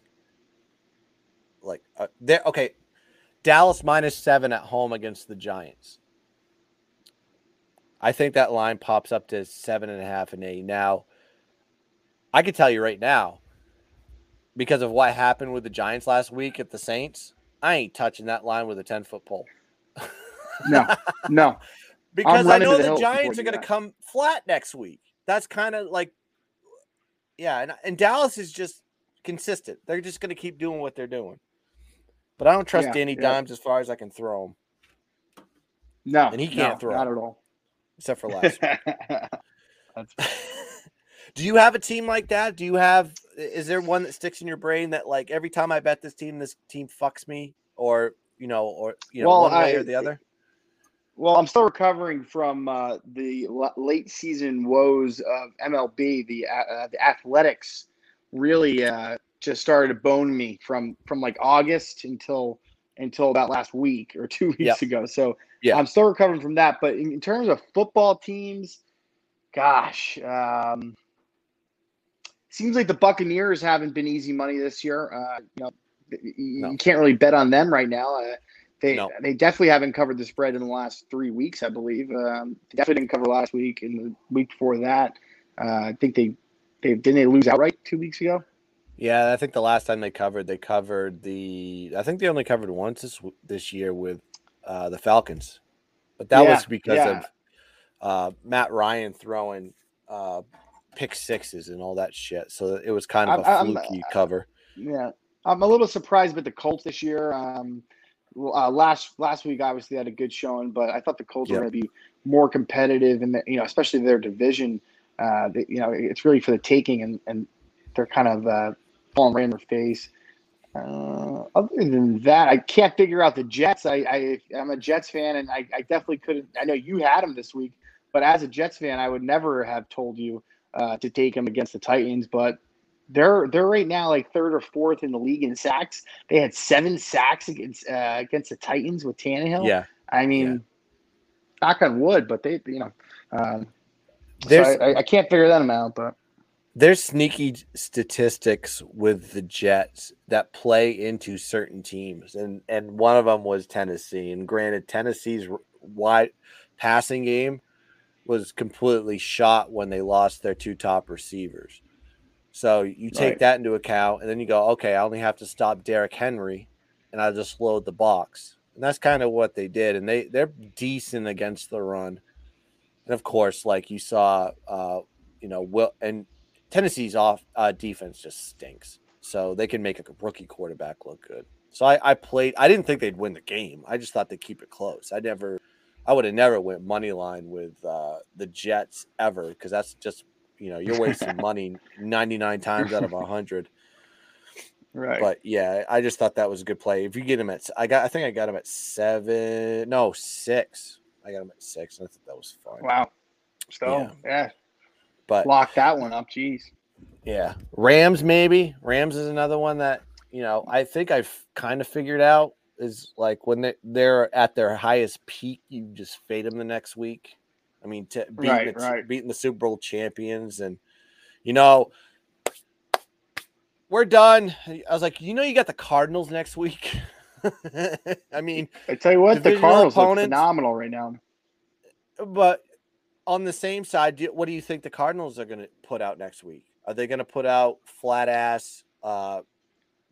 Speaker 1: like uh, there okay, Dallas minus 7 at home against the Giants. I think that line pops up to seven and a half and eight. Now, I can tell you right now, because of what happened with the Giants last week at the Saints, I ain't touching that line with a 10 foot pole.
Speaker 3: No, no.
Speaker 1: because I know
Speaker 3: the
Speaker 1: the Giants are going to come flat next week. That's kind of like, yeah. And, and Dallas is just consistent. They're just going to keep doing what they're doing. But I don't trust
Speaker 3: Yeah,
Speaker 1: Danny
Speaker 3: yeah.
Speaker 1: Dimes as far as I can throw him,
Speaker 3: No,
Speaker 1: And he can't
Speaker 3: no,
Speaker 1: throw.
Speaker 3: Not at all.
Speaker 1: except for last Do you have a team like that? Do you have? Is there one that sticks in your brain that like every time I bet this team, this team fucks me, or you know, or you know,
Speaker 3: Well,
Speaker 1: one way
Speaker 3: I-
Speaker 1: or the other?
Speaker 3: Well, I'm still recovering from uh, the l- late season woes of MLB. The uh, uh, the Athletics really uh, just started to bone me from from like August until until about last week or two weeks
Speaker 1: Yep.
Speaker 3: ago. So
Speaker 1: Yeah.
Speaker 3: I'm still recovering from that. But in, in terms of football teams, gosh, um, seems like the Buccaneers haven't been easy money this year. Uh, you know,
Speaker 1: No.
Speaker 3: you can't really bet on them right now. They
Speaker 1: No.
Speaker 3: they definitely haven't covered the spread in the last three weeks, I believe. Um, they definitely didn't cover last week and the week before that. Uh, I think they they didn't they lose outright two weeks ago.
Speaker 1: Yeah, I think the last time they covered, they covered the. I think they only covered once this this year with uh, the Falcons, but that
Speaker 3: Yeah,
Speaker 1: was because
Speaker 3: yeah.
Speaker 1: of uh, Matt Ryan throwing uh, pick sixes and all that shit. So it was kind of a
Speaker 3: I'm- I'm-
Speaker 1: fluky cover.
Speaker 3: Yeah, I'm a little surprised with the Colts this year. Um, uh, last last week, obviously, had a good showing, but I thought the Colts
Speaker 1: Yeah.
Speaker 3: were going to be more competitive, and you know, especially their division. Uh, they, you know, it's really for the taking, and and they're kind of uh, falling right in their face. Uh, other than that, I can't figure out the Jets. I, I I'm a Jets fan, and I, I definitely couldn't. I know you had them this week, but as a Jets fan, I would never have told you uh, to take them against the Titans. But they're they're right now like third or fourth in the league in sacks. They had seven sacks against uh, against the Titans with Tannehill.
Speaker 1: Yeah,
Speaker 3: I mean, knock on wood, but they you know, um, so
Speaker 1: There's-
Speaker 3: I, I, I can't figure them out. But
Speaker 1: there's sneaky statistics with the Jets that play into certain teams, and and one of them was Tennessee. And granted, Tennessee's wide passing game was completely shot when they lost their two top receivers. So you take
Speaker 3: Right.
Speaker 1: that into account, and then you go, okay, I only have to stop Derrick Henry, and I just load the box. And that's kind of what they did, and they they're decent against the run. And of course, like you saw, uh, you know, Will and Tennessee's off uh, defense just stinks, so they can make a rookie quarterback look good. So I, I played. I didn't think they'd win the game. I just thought they'd keep it close. I never, I would have never went money line with uh, the Jets ever because that's just you know you're wasting money ninety nine times out of hundred.
Speaker 3: right,
Speaker 1: But yeah, I just thought that was a good play. If you get him at, I got, I think I got him at seven, no six. I got him at six, and I thought that was fine.
Speaker 3: wow. So
Speaker 1: Yeah.
Speaker 3: yeah,
Speaker 1: But
Speaker 3: lock that one up. Jeez.
Speaker 1: Yeah. Rams, maybe. Rams is another one that, you know, I think I've kind of figured out is like when they, they're at their highest peak, you just fade them the next week. I mean, t- beating,
Speaker 3: Right,
Speaker 1: the,
Speaker 3: right.
Speaker 1: beating the Super Bowl champions. And, you know, we're done. I was like, you know, you got the Cardinals next week. I mean,
Speaker 3: I tell you what, the Cardinals look phenomenal right now.
Speaker 1: but on the same side, do, what do you think the Cardinals are going to put out next week? Are they going to put out flat ass uh,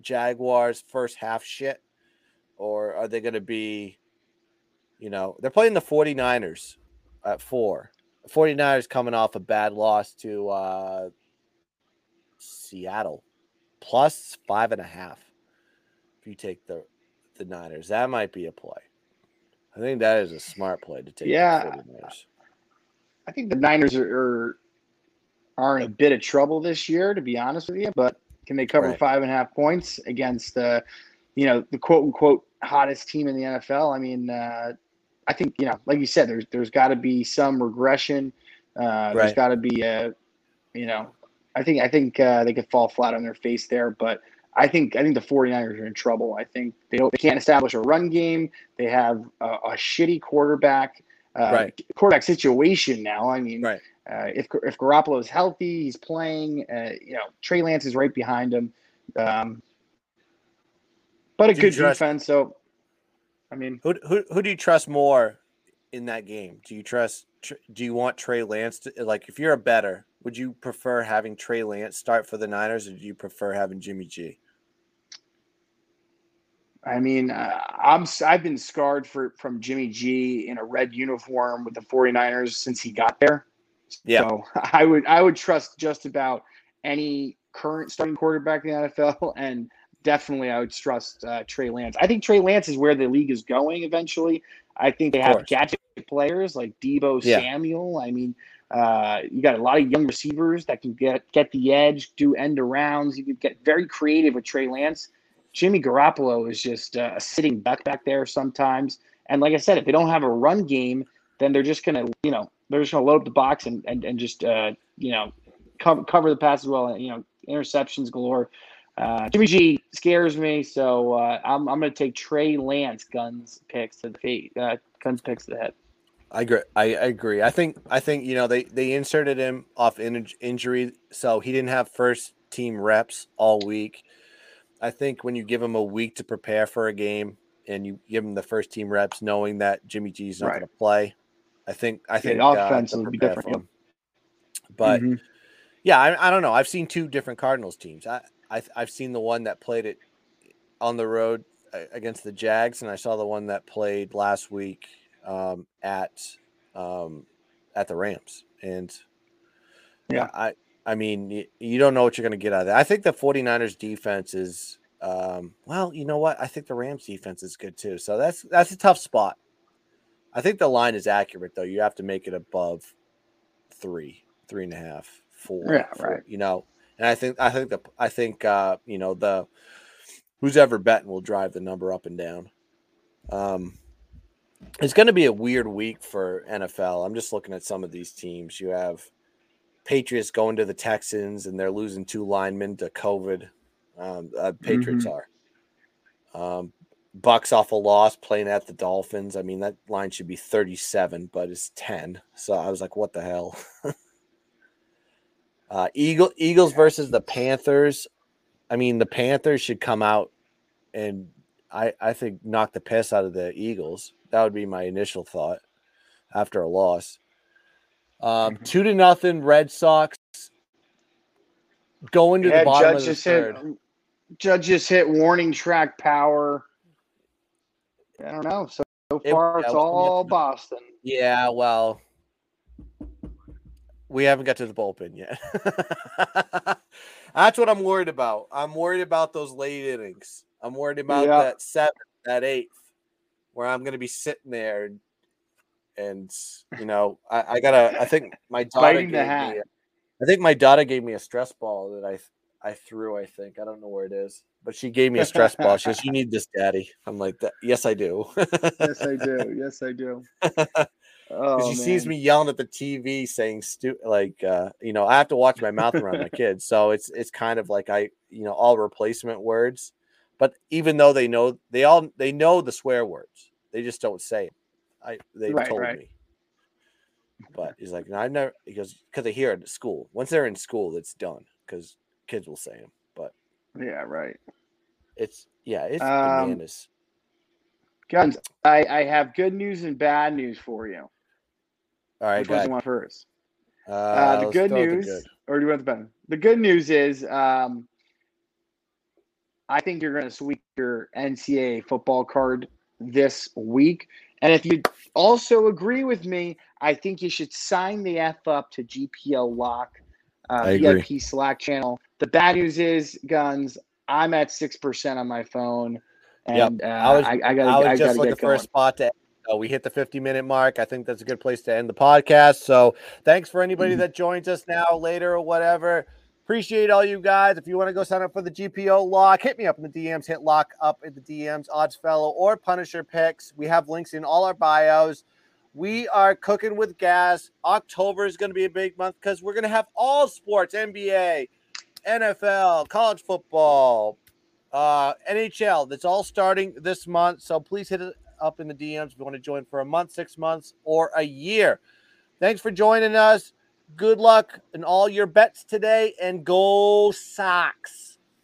Speaker 1: Jaguars first half shit? Or are they going to be, you know, they're playing the 49ers at four. The 49ers coming off a bad loss to uh, Seattle, plus five and a half. If you take the, the Niners, that might be a play. I think that is a smart play to take.
Speaker 3: Yeah.
Speaker 1: The 49ers.
Speaker 3: I think the Niners are, are are in a bit of trouble this year, to be honest with you. But can they cover
Speaker 1: Right.
Speaker 3: five and a half points against the, you know, the quote unquote hottest team in the NFL? I mean, uh, I think you know, like you said, there's there's got to be some regression. Uh, There's
Speaker 1: Right.
Speaker 3: got to be a, you know, I think I think uh, they could fall flat on their face there, but. I think I think the 49ers are in trouble. I think they don't they can't establish a run game. They have a, a shitty quarterback uh,
Speaker 1: Right.
Speaker 3: quarterback situation now. I mean,
Speaker 1: Right.
Speaker 3: uh, if if Garoppolo is healthy, he's playing. Uh, you know, Trey Lance is right behind him. Um, but a good
Speaker 1: trust-
Speaker 3: defense. So, I mean,
Speaker 1: Who, who who do you trust more in that game? Do you trust? Do you want Trey Lance to like? If you're a better, would you prefer having Trey Lance start for the Niners, or do you prefer having Jimmy G?
Speaker 3: I mean, uh, I'm I've been scarred for from Jimmy G in a red uniform with the 49ers since he got there.
Speaker 1: Yeah.
Speaker 3: So I would I would trust just about any current starting quarterback in the NFL, and definitely I would trust uh, Trey Lance. I think Trey Lance is where the league is going eventually. I think they have gadget players like Deebo
Speaker 1: Yeah.
Speaker 3: Samuel. I mean, uh, you got a lot of young receivers that can get get the edge, do end arounds. You could get very creative with Trey Lance. Jimmy Garoppolo is just uh, a sitting duck back there sometimes. And like I said, if they don't have a run game, then they're just gonna, you know, they're just gonna load up the box and and, and just uh, you know cover cover the pass as well. And, you know, interceptions galore. Uh, Jimmy G scares me, so uh, I'm I'm gonna take Trey Lance guns picks to the feet, uh, guns picks to the head.
Speaker 1: I agree. I, I agree. I think I think you know they they inserted him off in, injury, so he didn't have first team reps all week. I think when you give him a week to prepare for a game and you give him the first team reps, knowing that Jimmy G's not
Speaker 3: Right.
Speaker 1: going to play, I think I think
Speaker 3: the
Speaker 1: uh,
Speaker 3: offense
Speaker 1: to
Speaker 3: will be different, yep.
Speaker 1: But
Speaker 3: Mhm.
Speaker 1: yeah, I, I don't know. I've seen two different Cardinals teams. I, I I've seen the one that played it on the road uh, against the Jags, and I saw the one that played last week um, at um, at the Rams. And
Speaker 3: Yeah.
Speaker 1: I I mean you, you don't know what you're going to get out of that. I think the 49ers defense is um, well, you know what? I think the Rams defense is good too. So that's that's a tough spot. I think the line is accurate though. You have to make it above three, three and a half, four.
Speaker 3: Yeah,
Speaker 1: four,
Speaker 3: right.
Speaker 1: You know, and I think I think the I think uh, you know the who's ever betting will drive the number up and down. Um, it's going to be a weird week for NFL. I'm just looking at some of these teams. You have Patriots going to the Texans, and they're losing two linemen to COVID. Um, uh, Patriots are. Um, Bucs off a loss playing at the Dolphins. I mean, that line should be 37, but it's 10. So I was like, what the hell? uh, Eagle Eagles versus the Panthers. I mean, the Panthers should come out and I, I think knock the piss out of the Eagles. That would be my initial thought after a loss. Um, two to nothing Red Sox going to
Speaker 3: Yeah,
Speaker 1: the bottom
Speaker 3: Judge
Speaker 1: of the
Speaker 3: just hit.
Speaker 1: third.
Speaker 3: Judge just hit warning track power. I don't know. So, so far,
Speaker 1: yeah,
Speaker 3: it's all. Boston.
Speaker 1: Yeah, well, we haven't got to the bullpen yet. That's what I'm worried about. I'm worried about those late innings. I'm worried about
Speaker 3: Yeah.
Speaker 1: that seventh, that eighth, where I'm going to be sitting there and, and you know, I, I gotta. I think my daughter gave me. a- I think my daughter gave me a stress ball that I I threw. I think I don't know where it is, but she gave me a stress ball. She goes, "You need this, Daddy." I'm like, "Yes, I do."
Speaker 3: yes, I do. Yes, I do. Oh,
Speaker 1: she sees me yelling at the TV saying stu like uh, you know, I have to watch my mouth around my kids. So it's it's kind of like I, you know, all replacement words. But even though they know they all they know the swear words, they just don't say it. I they
Speaker 3: Right,
Speaker 1: told
Speaker 3: right.
Speaker 1: me. But he's like, no, I never because because they hear it at school. Once they're in school, it's done because kids will say them. But
Speaker 3: Yeah, right.
Speaker 1: it's yeah, it's
Speaker 3: Um,
Speaker 1: bananas.
Speaker 3: Guns. I, I have good news and bad news for you.
Speaker 1: All right,
Speaker 3: Which one do
Speaker 1: guys.
Speaker 3: you want first?
Speaker 1: Uh,
Speaker 3: Uh, the good
Speaker 1: go with the
Speaker 3: news,
Speaker 1: good.
Speaker 3: or do you want the bad? The good news is, um, I think you're going to sweep your NCAA football card this week. And if you also agree with me, I think you should sign the F up to GPL Lock uh, VIP Slack channel. The bad news is, guns. I'm at six percent on my phone,
Speaker 1: Yep.
Speaker 3: and uh,
Speaker 1: I was-
Speaker 3: I, I gotta,
Speaker 1: I was
Speaker 3: I
Speaker 1: just looking for a spot to So we hit the 50 minute mark. I think that's a good place to end the podcast. So thanks for anybody
Speaker 3: Mm-hmm.
Speaker 1: that joins us now, later, or whatever. Appreciate all you guys. If you want to go sign up for the GPO lock, hit me up in the DMs, hit lock up in the DMs, Odds Fellow or Punisher picks. We have links in all our bios. We are cooking with gas. October is going to be a big month because we're going to have all sports NBA, NFL, college football, uh, NHL. That's all starting this month. So please hit it up in the DMs if you want to join for a month, six months, or a year. Thanks for joining us. Good luck in all your bets today and go Sox.